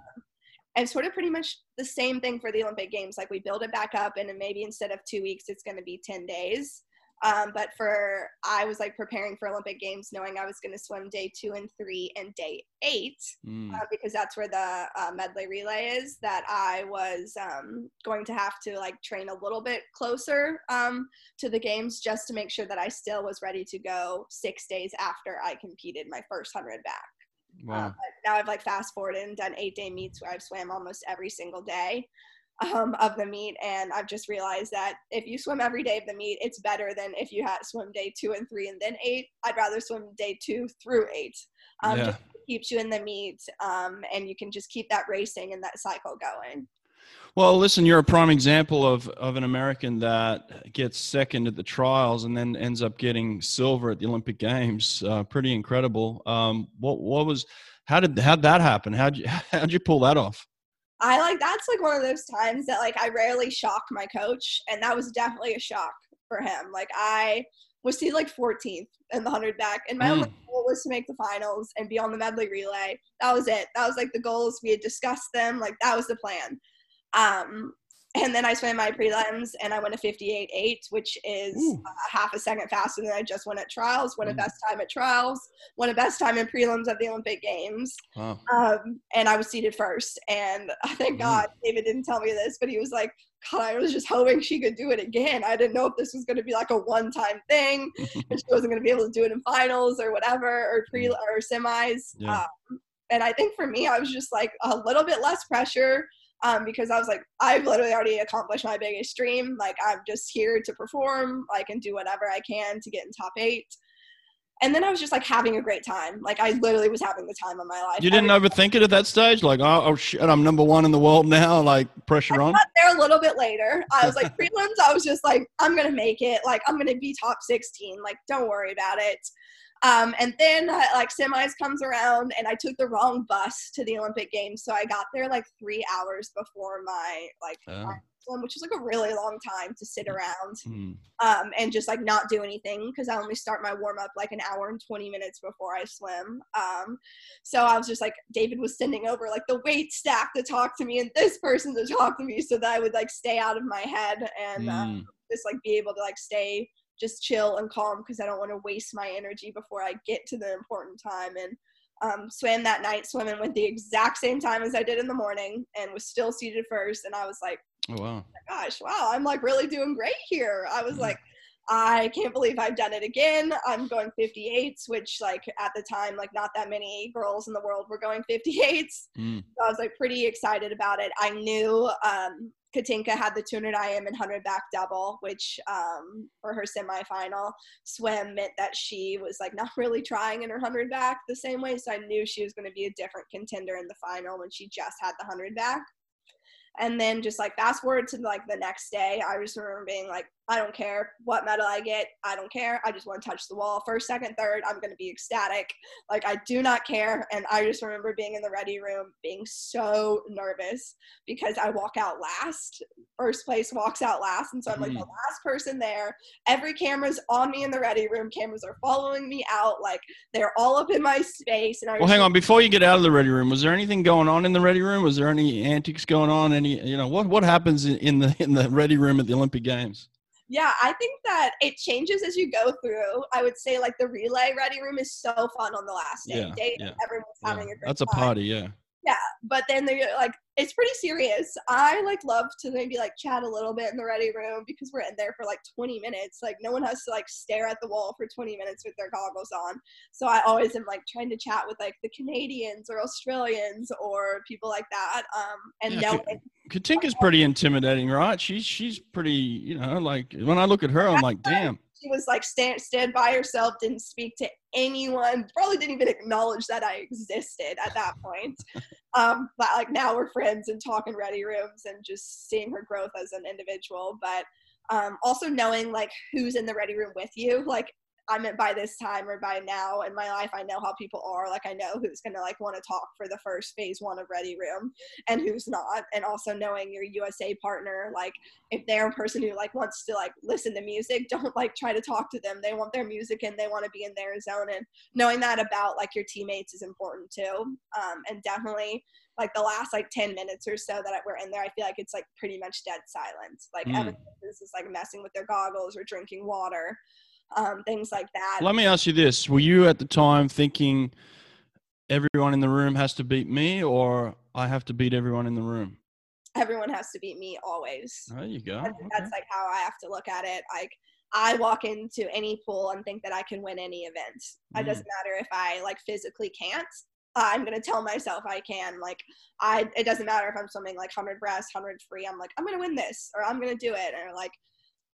And sort of pretty much the same thing for the Olympic Games. Like we build it back up, and then maybe instead of two weeks, it's going to be ten days. Um, but for I was like preparing for Olympic Games, knowing I was going to swim day two and three and day eight, Mm. uh, because that's where the uh, medley relay is. That I was um, going to have to like train a little bit closer um, to the games just to make sure that I still was ready to go six days after I competed my first hundred back. Wow. But now I've like fast forwarded and done eight day meets where I've swam almost every single day um, of the meet, and I've just realized that if you swim every day of the meet, it's better than if you had swim day two and three and then eight. I'd rather swim day two through eight. Um, Yeah. just keeps you in the meet, um, and you can just keep that racing and that cycle going. Well, listen, you're a prime example of, of an American that gets second at the trials and then ends up getting silver at the Olympic Games. Uh, pretty incredible. Um, what what was how did how'd that happen? How'd you how'd you pull that off? I like that's like one of those times that like I rarely shock my coach, and that was definitely a shock for him. Like I was he like 14th in the 100 back, and my only Mm. goal was to make the finals and be on the medley relay. That was it. That was like the goals. We had discussed them. Like that was the plan. Um, and then I swam my prelims and I went a 58.8, which is a half a second faster than I just went at trials. Won a Mm. best time at trials. Won a best time in prelims of the Olympic Games Wow. um, and I was seated first. And thank Mm. God David didn't tell me this, but he was like, God, I was just hoping she could do it again. I didn't know if this was going to be like a one time thing and she wasn't going to be able to do it in finals or whatever, or pre or semis. Yeah. Um, and I think for me, I was just like a little bit less pressure. Um, because I was like, I've literally already accomplished my biggest dream. Like, I'm just here to perform. I can do whatever I can to get in top eight. And then I was just like having a great time. Like, I literally was having the time of my life. You didn't Every- overthink it at that stage? Like, oh, oh shit, I'm number one in the world now. Like, pressure on. got there a little bit later. I was like prelims. I was just like, I'm gonna make it. Like I'm gonna be top 16. Like don't worry about it. Um, and then uh, like semis comes around, and I took the wrong bus to the Olympic Games, so I got there like three hours before my like Oh. swim, which is like a really long time to sit around Mm. um, and just like not do anything because I only start my warm up like an hour and 20 minutes before I swim. Um, so I was just like, David was sending over like the weight staff to talk to me and this person to talk to me so that I would like stay out of my head and Mm. just like be able to like stay just chill and calm because I don't want to waste my energy before I get to the important time. And um, swam that night, swimming with the exact same time as I did in the morning, and was still seated first. And I was like, Oh, wow. gosh, wow, I'm like really doing great here. I was like, I can't believe I've done it again. I'm going 58s, which like at the time, like not that many girls in the world were going 58s. Mm. So I was like pretty excited about it. I knew um, Katinka had the 200 IM and 100 back double, which um, for her semifinal swim meant that she was like not really trying in her 100 back the same way. So I knew she was going to be a different contender in the final when she just had the 100 back. And then just like fast forward to like the next day, I just remember being like, I don't care what medal I get. I don't care. I just want to touch the wall. First, second, third, I'm going to be ecstatic. Like, I do not care. And I just remember being in the ready room being so nervous because I walk out last. First place walks out last. And so I'm like the Mhm. last person there. Every camera's on me in the ready room. Cameras are following me out. Like, they're all up in my space. And I Well, hang on. Before you get out of the ready room, was there anything going on in the ready room? Was there any antics going on? Any, you know, what what happens in the in the ready room at the Olympic Games? Yeah, I think that it changes as you go through. I would say like the relay ready room is so fun on the last day. Yeah, Day yeah, everyone's Yeah, having a great time. that's a time. party. Yeah. But then they're like, it's pretty serious. I like love to maybe like chat a little bit in the ready room because we're in there for like 20 minutes. Like no one has to like stare at the wall for 20 minutes with their goggles on. So I always am like trying to chat with like the Canadians or Australians or people like that. Um, and Yeah, Ka- Katinka's pretty intimidating, right? She's she's pretty, you know, like when I look at her, I'm like, damn. She was like stand stand by herself, didn't speak to anyone, probably didn't even acknowledge that I existed at that point. um, but like now we're friends and talking ready rooms and just seeing her growth as an individual. But um, also knowing like who's in the ready room with you, like At by this time or by now in my life, I know how people are. Like I know who's gonna like want to talk for the first phase one of Ready Room and who's not. And also knowing your USA partner, like if they're a person who like wants to like listen to music, don't like try to talk to them. They want their music and they want to be in their zone. And knowing that about like your teammates is important too. Um, and definitely like the last like 10 minutes or so that we're in there, I feel like it's like pretty much dead silence. Like Mm. everyone is just like messing with their goggles or drinking water, um, things like that. Let me ask you this: Were you at the time thinking everyone in the room has to beat me, or I have to beat everyone in the room? Everyone has to beat me always. There you go. Think Okay. that's like how I have to look at it. Like I walk into any pool and think that I can win any event. It Mm. doesn't matter if I like physically can't. I'm gonna tell myself I can. Like I, it doesn't matter if I'm swimming like 100 breast, 100 free. I'm like I'm gonna win this, or I'm gonna do it, or like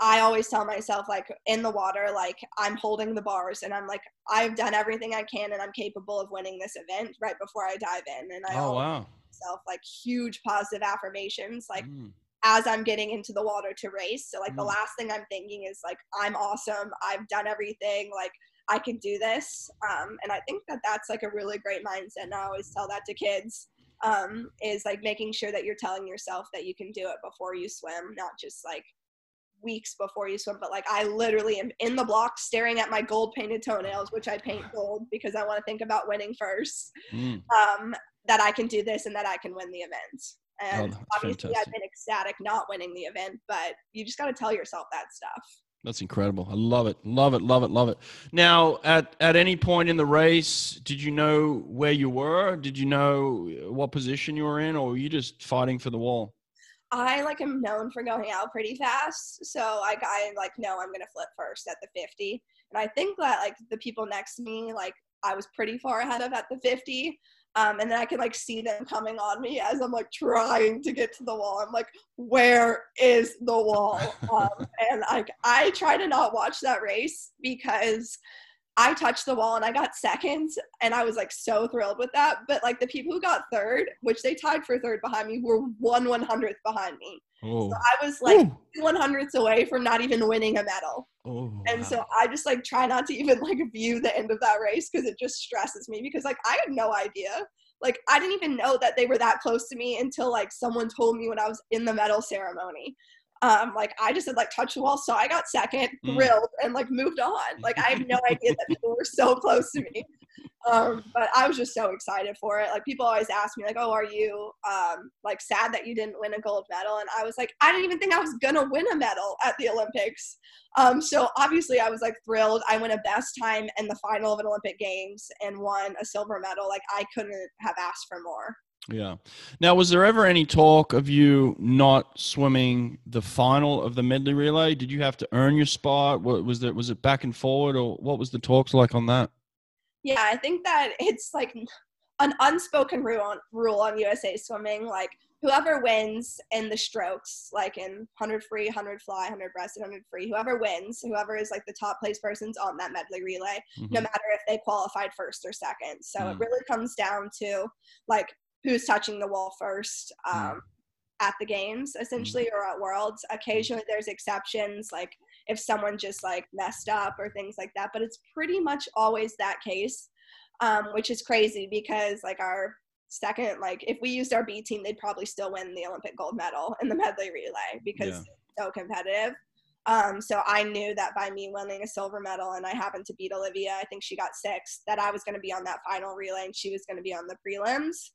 I always tell myself like in the water, like I'm holding the bars, and I'm like I've done everything I can, and I'm capable of winning this event right before I dive in. And I Oh always wow. tell myself like huge positive affirmations, like Mm. as I'm getting into the water to race. So like the Mm. last thing I'm thinking is like I'm awesome. I've done everything. Like I can do this. Um, and I think that that's like a really great mindset. And I always tell that to kids. Um, is like making sure that you're telling yourself that you can do it before you swim, not just like weeks before you swim, but like I literally am in the block staring at my gold painted toenails, which I paint gold because I want to think about winning first Mm. um, that I can do this and that I can win the event. And Oh, obviously, fantastic. I've been ecstatic not winning the event, but you just got to tell yourself that stuff. That's incredible. I love it. Love it. Love it. Love it. Now, at at any point in the race, did you know where you were? Did you know what position you were in, or were you just fighting for the wall? I like am known for going out pretty fast, so like I like know I'm gonna flip first at the 50, and I think that like the people next to me like I was pretty far ahead of at the 50. Um, and then I can like see them coming on me as I'm like trying to get to the wall. I'm like, where is the wall? Um, and like I try to not watch that race because I touched the wall and I got second, and I was like so thrilled with that. But like the people who got third, which they tied for third behind me, were one one hundredth behind me. Oh, So I was like one hundredths away from not even winning a medal. oh, And wow. so I just like try not to even like view the end of that race because it just stresses me because like I had no idea. Like I didn't even know that they were that close to me until like someone told me when I was in the medal ceremony. Um, like I just had like touched the wall, so I got second, Mm. thrilled, and like moved on. Like I have no idea that people were so close to me. Um, but I was just so excited for it. Like people always ask me, like, "Oh, are you um, like sad that you didn't win a gold medal?" And I was like, I didn't even think I was gonna win a medal at the Olympics. Um, so obviously, I was like thrilled. I went a best time in the final of an Olympic Games and won a silver medal. Like I couldn't have asked for more. Yeah. Now, was there ever any talk of you not swimming the final of the medley relay? Did you have to earn your spot? Wa- Was there was it back and forward, or what was the talks like on that? Yeah, I think that it's like an unspoken rule on, rule on USA swimming. Like whoever wins in the strokes, like in 100 free, 100 fly, 100 breast, and 100 free, whoever wins, whoever is like the top place persons on that medley relay, no Mhm. matter if they qualified first or second. So Mm. it really comes down to like who's touching the wall first um, at the games, essentially, or at Worlds. Occasionally, there's exceptions, like if someone just like messed up or things like that, but it's pretty much always that case, um, which is crazy because like our second, like if we used our B team, they'd probably still win the Olympic gold medal in the medley relay because Yeah. it's so competitive. Um, so I knew that by me winning a silver medal and I happened to beat Olivia, I think she got sixth, that I was going to be on that final relay and she was going to be on the prelims.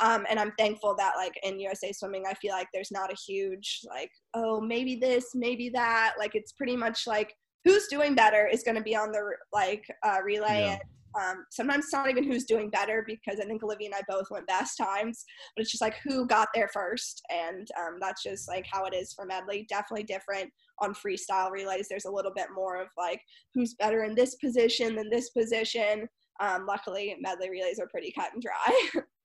Um, and I'm thankful that like in USA swimming, I feel like there's not a huge like, oh, maybe this, maybe that. Like it's pretty much like who's doing better is going to be on the like uh, relay. Yeah. And Um, sometimes it's not even who's doing better because I think Olivia and I both went best times, but it's just like who got there first. And um, that's just like how it is for medley. Definitely different on freestyle relays. There's a little bit more of like who's better in this position than this position. Um, luckily, medley relays are pretty cut and dry.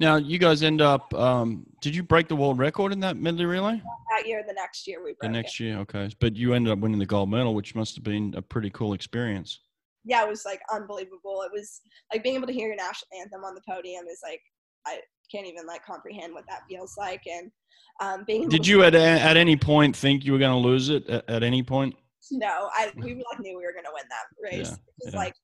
Now you guys end up. Um, did you break the world record in that medley relay? that year, the next year we broke The next it. year, okay. But you ended up winning the gold medal, which must have been a pretty cool experience. Yeah, it was like unbelievable. It was like being able to hear your national anthem on the podium is like I can't even like comprehend what that feels like. And um, being able Did to- you at at any point think you were going to lose it? At, at any point? No, I we like knew we were gonna win that race. Yeah, it was yeah. like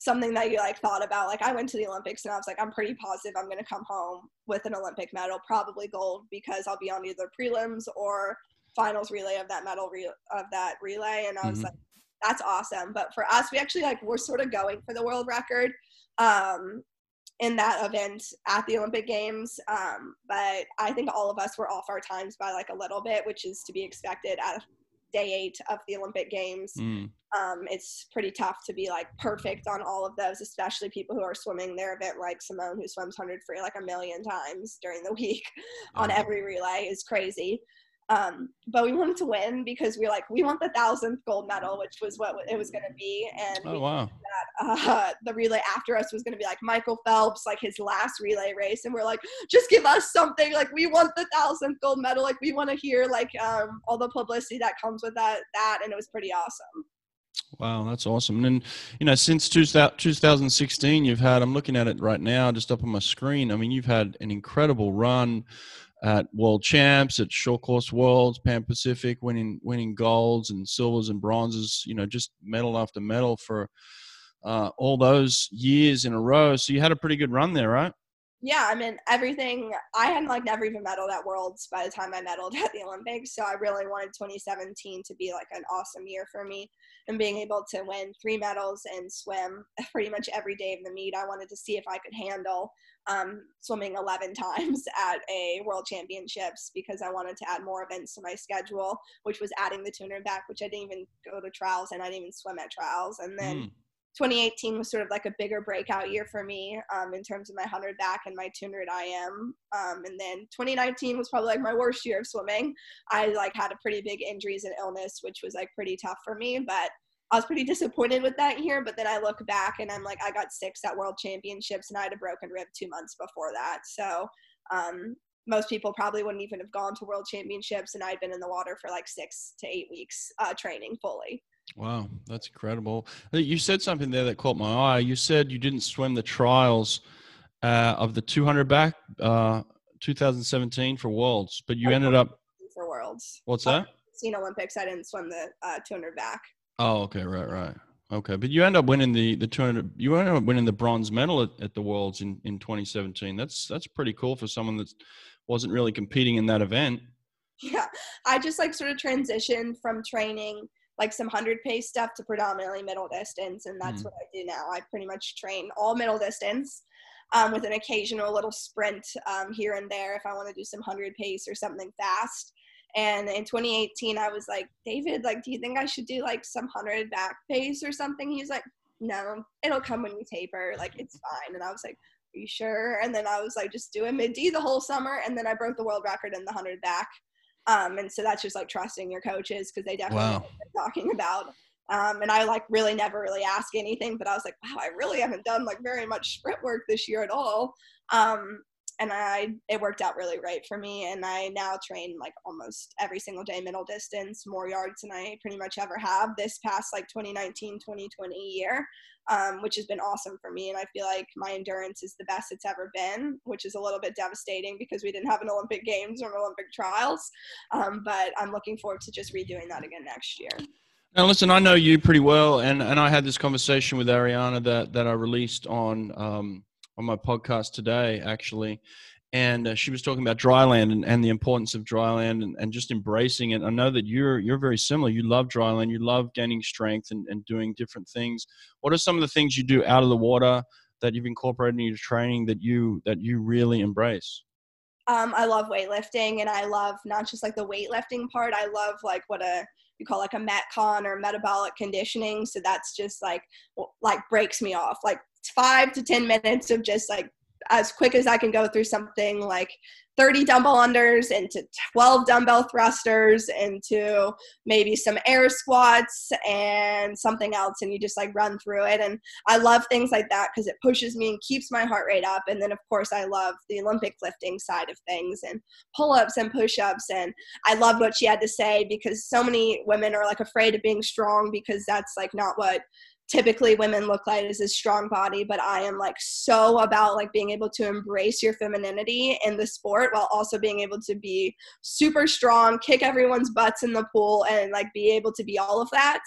something that you like thought about. Like I went to the Olympics and I was like, I'm pretty positive I'm gonna come home with an Olympic medal, probably gold, because I'll be on either prelims or finals relay of that medal re- of that relay. And I was Mhm. like, that's awesome. But for us, we actually like we're sort of going for the world record. Um, in that event at the Olympic Games. Um, but I think all of us were off our times by like a little bit, which is to be expected at day eight of the Olympic Games. Mm. Um, it's pretty tough to be like perfect on all of those, especially people who are swimming their event like Simone, who swims 100 free like a million times during the week on every relay is crazy. Um, but we wanted to win because we are like, we want the thousandth gold medal, which was what it was going to be. And Oh wow! uh, the relay after us was going to be like Michael Phelps, like his last relay race, and we're like, just give us something. Like we want the thousandth gold medal. Like we want to hear like um, all the publicity that comes with that. That and it was pretty awesome. Wow, that's awesome. And you know, since 2000 2016, you've had. I'm looking at it right now, just up on my screen. I mean, you've had an incredible run at World Champs, at Short Course Worlds, Pan Pacific, winning winning golds and silvers and bronzes. You know, just medal after medal for uh, all those years in a row. So you had a pretty good run there, right? Yeah, I mean everything. I had like never even medaled at Worlds by the time I medaled at the Olympics, so I really wanted 2017 to be like an awesome year for me. And being able to win three medals and swim pretty much every day of the meet, I wanted to see if I could handle um, swimming 11 times at a World Championships because I wanted to add more events to my schedule, which was adding the 200 back, which I didn't even go to trials and I didn't even swim at trials. And then Mm. 2018 was sort of like a bigger breakout year for me um, in terms of my 100 back and my 200 IM. Um, and then 2019 was probably like my worst year of swimming. I like had a pretty big injuries and illness, which was like pretty tough for me. But I was pretty disappointed with that year. But then I look back and I'm like, I got six at World Championships and I had a broken rib two months before that. So um, most people probably wouldn't even have gone to World Championships, and I'd been in the water for like six to eight weeks uh, training fully. Wow, that's incredible. Uh, You said something there that caught my eye. You said you didn't swim the trials uh, of the 200 back uh, 2017 for Worlds, but you ended up. for Worlds. What's Uh, that? Seen Olympics, I didn't swim the uh, 200 back. Oh, okay, right, right. Okay, but you end up winning the the 200. You end up winning the bronze medal at, at the Worlds in, in 2017. That's that's pretty cool for someone that wasn't really competing in that event. Yeah, I just like sort of transitioned from training like some 100 pace stuff to predominantly middle distance, and that's Mm. what I do now. I pretty much train all middle distance. Um, with an occasional little sprint um, here and there if I want to do some 100 pace or something fast. And in 2018, I was like, David, like, do you think I should do like some 100 back pace or something? He's like, no, it'll come when you taper. Like, it's fine. And I was like, are you sure? And then I was like, just do a mid D the whole summer. And then I broke the world record in the 100 back. Um, and so that's just like trusting your coaches because they definitely Wow. talking about. Um, and I like really never really ask anything, but I was like, wow, I really haven't done like very much sprint work this year at all. Um, and I it worked out really great for me. And I now train like almost every single day middle distance, more yards than I pretty much ever have this past like 2019, 2020 year, um, which has been awesome for me. And I feel like my endurance is the best it's ever been, which is a little bit devastating because we didn't have an Olympic Games or Olympic trials. Um, but I'm looking forward to just redoing that again next year. Now, listen, I know you pretty well, and, and I had this conversation with Ariana that, that I released on um, on my podcast today, actually, and uh, she was talking about dryland and, and the importance of dryland and, and just embracing it. I know that you're you're very similar. You love dryland. You love gaining strength and, and doing different things. What are some of the things you do out of the water that you've incorporated in your training that you that you really embrace? um, I love weightlifting and I love not just like the weightlifting part. I love like what a you call like a metcon or metabolic conditioning so that's just like like breaks me off like five to ten minutes of just like as quick as I can go through something like 30 double unders into 12 dumbbell thrusters into maybe some air squats and something else and you just like run through it. And i love things like that because it pushes me and keeps my heart rate up. And then of course i love the olympic lifting side of things and pull-ups and push-ups. And i love what she had to say because so many women are like afraid of being strong because that's like not what typically women look like is a strong body but i am like so about like being able to embrace your femininity in the sport while also being able to be super strong kick everyone's butts in the pool and like be able to be all of that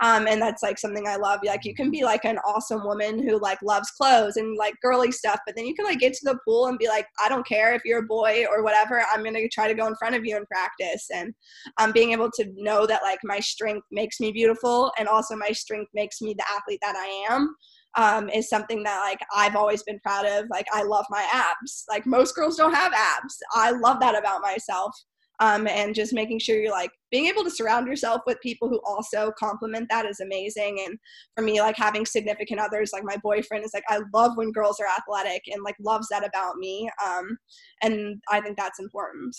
um, and that's like something I love. Like you can be like an awesome woman who like loves clothes and like girly stuff, but then you can like get to the pool and be like, I don't care if you're a boy or whatever. I'm gonna try to go in front of you in practice, and um, being able to know that like my strength makes me beautiful, and also my strength makes me the athlete that I am. Um, is something that like I've always been proud of. Like I love my abs. Like most girls don't have abs. I love that about myself um, and just making sure you're like being able to surround yourself with people who also complement that is amazing and for me like having significant others like my boyfriend is like i love when girls are athletic and like loves that about me um, and i think that's important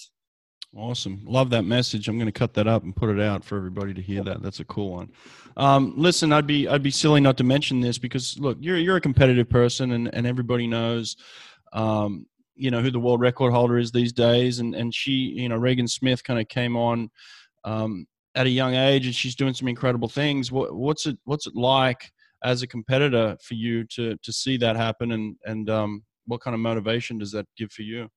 Awesome. Love that message. I'm going to cut that up and put it out for everybody to hear that. That's a cool one. Um, listen, I'd be I'd be silly not to mention this because look, you're you're a competitive person and, and everybody knows um, you know who the world record holder is these days, and and she, you know, Regan Smith kind of came on um, at a young age, and she's doing some incredible things. What, what's it What's it like as a competitor for you to to see that happen, and and um, what kind of motivation does that give for you?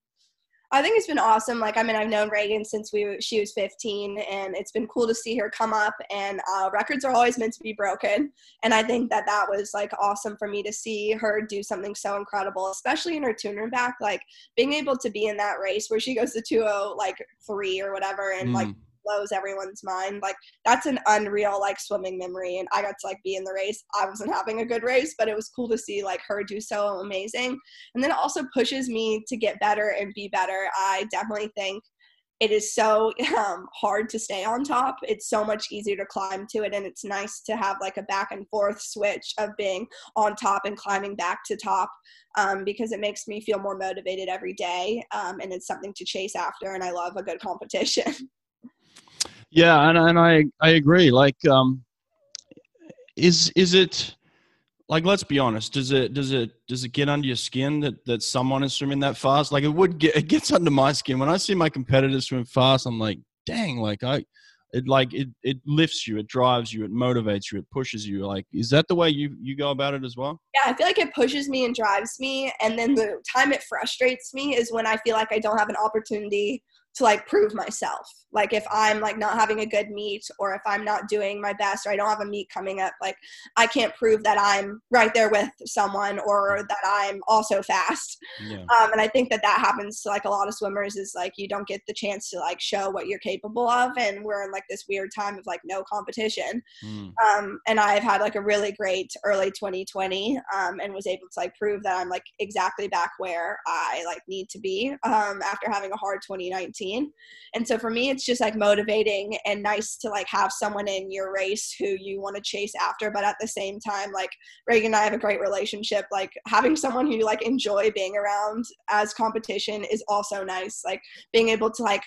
I think it's been awesome. Like, I mean, I've known Regan since we she was 15, and it's been cool to see her come up. And uh, records are always meant to be broken, and I think that that was like awesome for me to see her do something so incredible, especially in her tuner back. Like being able to be in that race where she goes to 2 like three or whatever, and mm. like blows everyone's mind. Like that's an unreal like swimming memory. And I got to like be in the race. I wasn't having a good race, but it was cool to see like her do so amazing. And then it also pushes me to get better and be better. I definitely think it is so um, hard to stay on top. It's so much easier to climb to it, and it's nice to have like a back and forth switch of being on top and climbing back to top um, because it makes me feel more motivated every day, um, and it's something to chase after. And I love a good competition. Yeah, and and I I agree. Like, um, is is it like let's be honest? Does it does it does it get under your skin that that someone is swimming that fast? Like it would get it gets under my skin when I see my competitors swim fast. I'm like, dang, like I. It like it, it lifts you, it drives you, it motivates you, it pushes you. Like, is that the way you you go about it as well? Yeah, I feel like it pushes me and drives me, and then the time it frustrates me is when I feel like I don't have an opportunity to like prove myself. Like if I'm like not having a good meet or if I'm not doing my best or I don't have a meet coming up, like I can't prove that I'm right there with someone or that I'm also fast. Yeah. Um, and I think that that happens to like a lot of swimmers is like you don't get the chance to like show what you're capable of. And we're in like this weird time of like no competition. Mm. Um, and I've had like a really great early 2020 um, and was able to like prove that I'm like exactly back where I like need to be um, after having a hard 2019 and so for me, it's just like motivating and nice to like have someone in your race who you want to chase after. But at the same time, like Regan and I have a great relationship. Like having someone who you like enjoy being around as competition is also nice. Like being able to like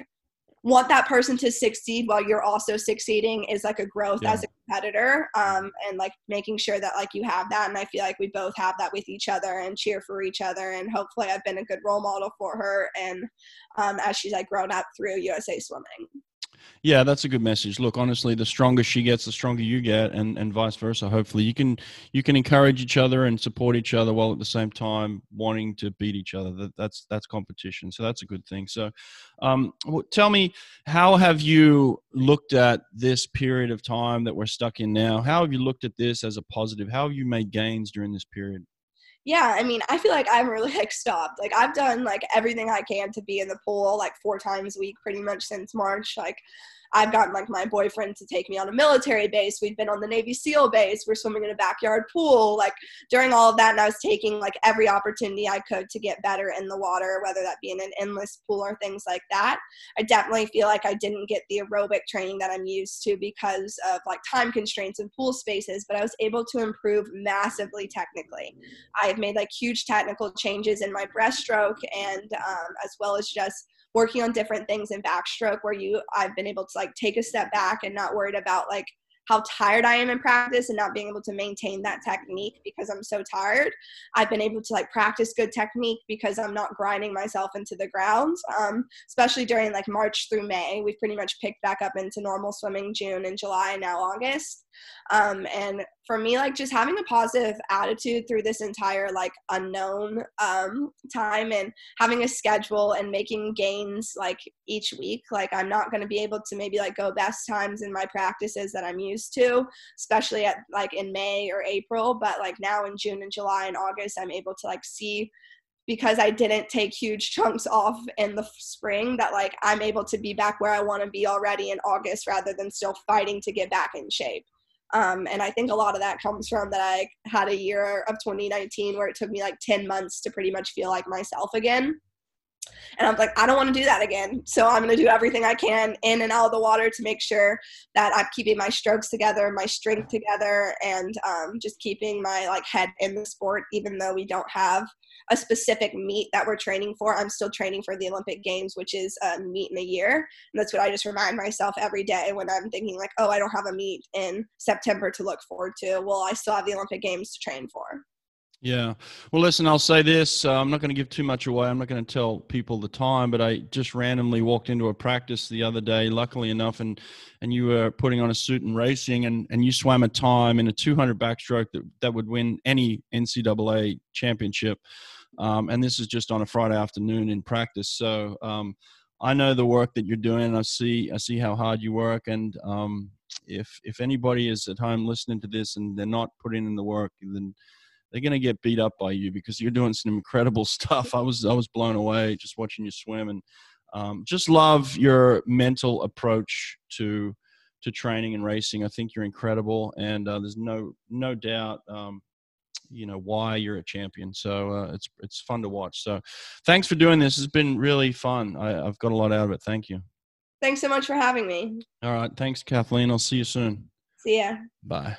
want that person to succeed while you're also succeeding is like a growth yeah. as a competitor um, and like making sure that like you have that and i feel like we both have that with each other and cheer for each other and hopefully i've been a good role model for her and um, as she's like grown up through usa swimming yeah, that's a good message. Look, honestly, the stronger she gets, the stronger you get, and, and vice versa. Hopefully, you can you can encourage each other and support each other while at the same time wanting to beat each other. That, that's that's competition, so that's a good thing. So, um, tell me, how have you looked at this period of time that we're stuck in now? How have you looked at this as a positive? How have you made gains during this period? Yeah, I mean, I feel like I haven't really like stopped. Like I've done like everything I can to be in the pool like four times a week pretty much since March. Like I've gotten like my boyfriend to take me on a military base. We've been on the Navy SEAL base. We're swimming in a backyard pool. Like during all of that, and I was taking like every opportunity I could to get better in the water, whether that be in an endless pool or things like that. I definitely feel like I didn't get the aerobic training that I'm used to because of like time constraints and pool spaces, but I was able to improve massively technically. I've made like huge technical changes in my breaststroke and um, as well as just working on different things in backstroke where you I've been able to like take a step back and not worried about like how tired I am in practice and not being able to maintain that technique because I'm so tired. I've been able to like practice good technique because I'm not grinding myself into the ground. Um, especially during like March through May, we've pretty much picked back up into normal swimming June and July and now August. Um, and for me, like just having a positive attitude through this entire like unknown um, time and having a schedule and making gains like each week. Like I'm not going to be able to maybe like go best times in my practices that I'm used to, especially at like in May or April. But like now in June and July and August, I'm able to like see because I didn't take huge chunks off in the spring that like I'm able to be back where I want to be already in August rather than still fighting to get back in shape. Um, and I think a lot of that comes from that I had a year of 2019 where it took me like 10 months to pretty much feel like myself again. And I'm like, I don't want to do that again. So I'm going to do everything I can in and out of the water to make sure that I'm keeping my strokes together, my strength together, and um, just keeping my like head in the sport, even though we don't have a specific meet that we're training for. I'm still training for the Olympic Games, which is a meet in a year. And that's what I just remind myself every day when I'm thinking, like, oh, I don't have a meet in September to look forward to. Well, I still have the Olympic Games to train for. Yeah. Well, listen, I'll say this. Uh, I'm not going to give too much away. I'm not going to tell people the time, but I just randomly walked into a practice the other day, luckily enough, and and you were putting on a suit and racing, and, and you swam a time in a 200 backstroke that, that would win any NCAA championship. Um, and this is just on a Friday afternoon in practice. So um, I know the work that you're doing. I see I see how hard you work, and um, if if anybody is at home listening to this and they're not putting in the work, then they're going to get beat up by you because you're doing some incredible stuff. I was I was blown away just watching you swim and um, just love your mental approach to to training and racing. I think you're incredible, and uh, there's no no doubt um, you know why you're a champion. So uh, it's it's fun to watch. So thanks for doing this. It's been really fun. I, I've got a lot out of it. Thank you. Thanks so much for having me. All right. Thanks, Kathleen. I'll see you soon. See ya. Bye.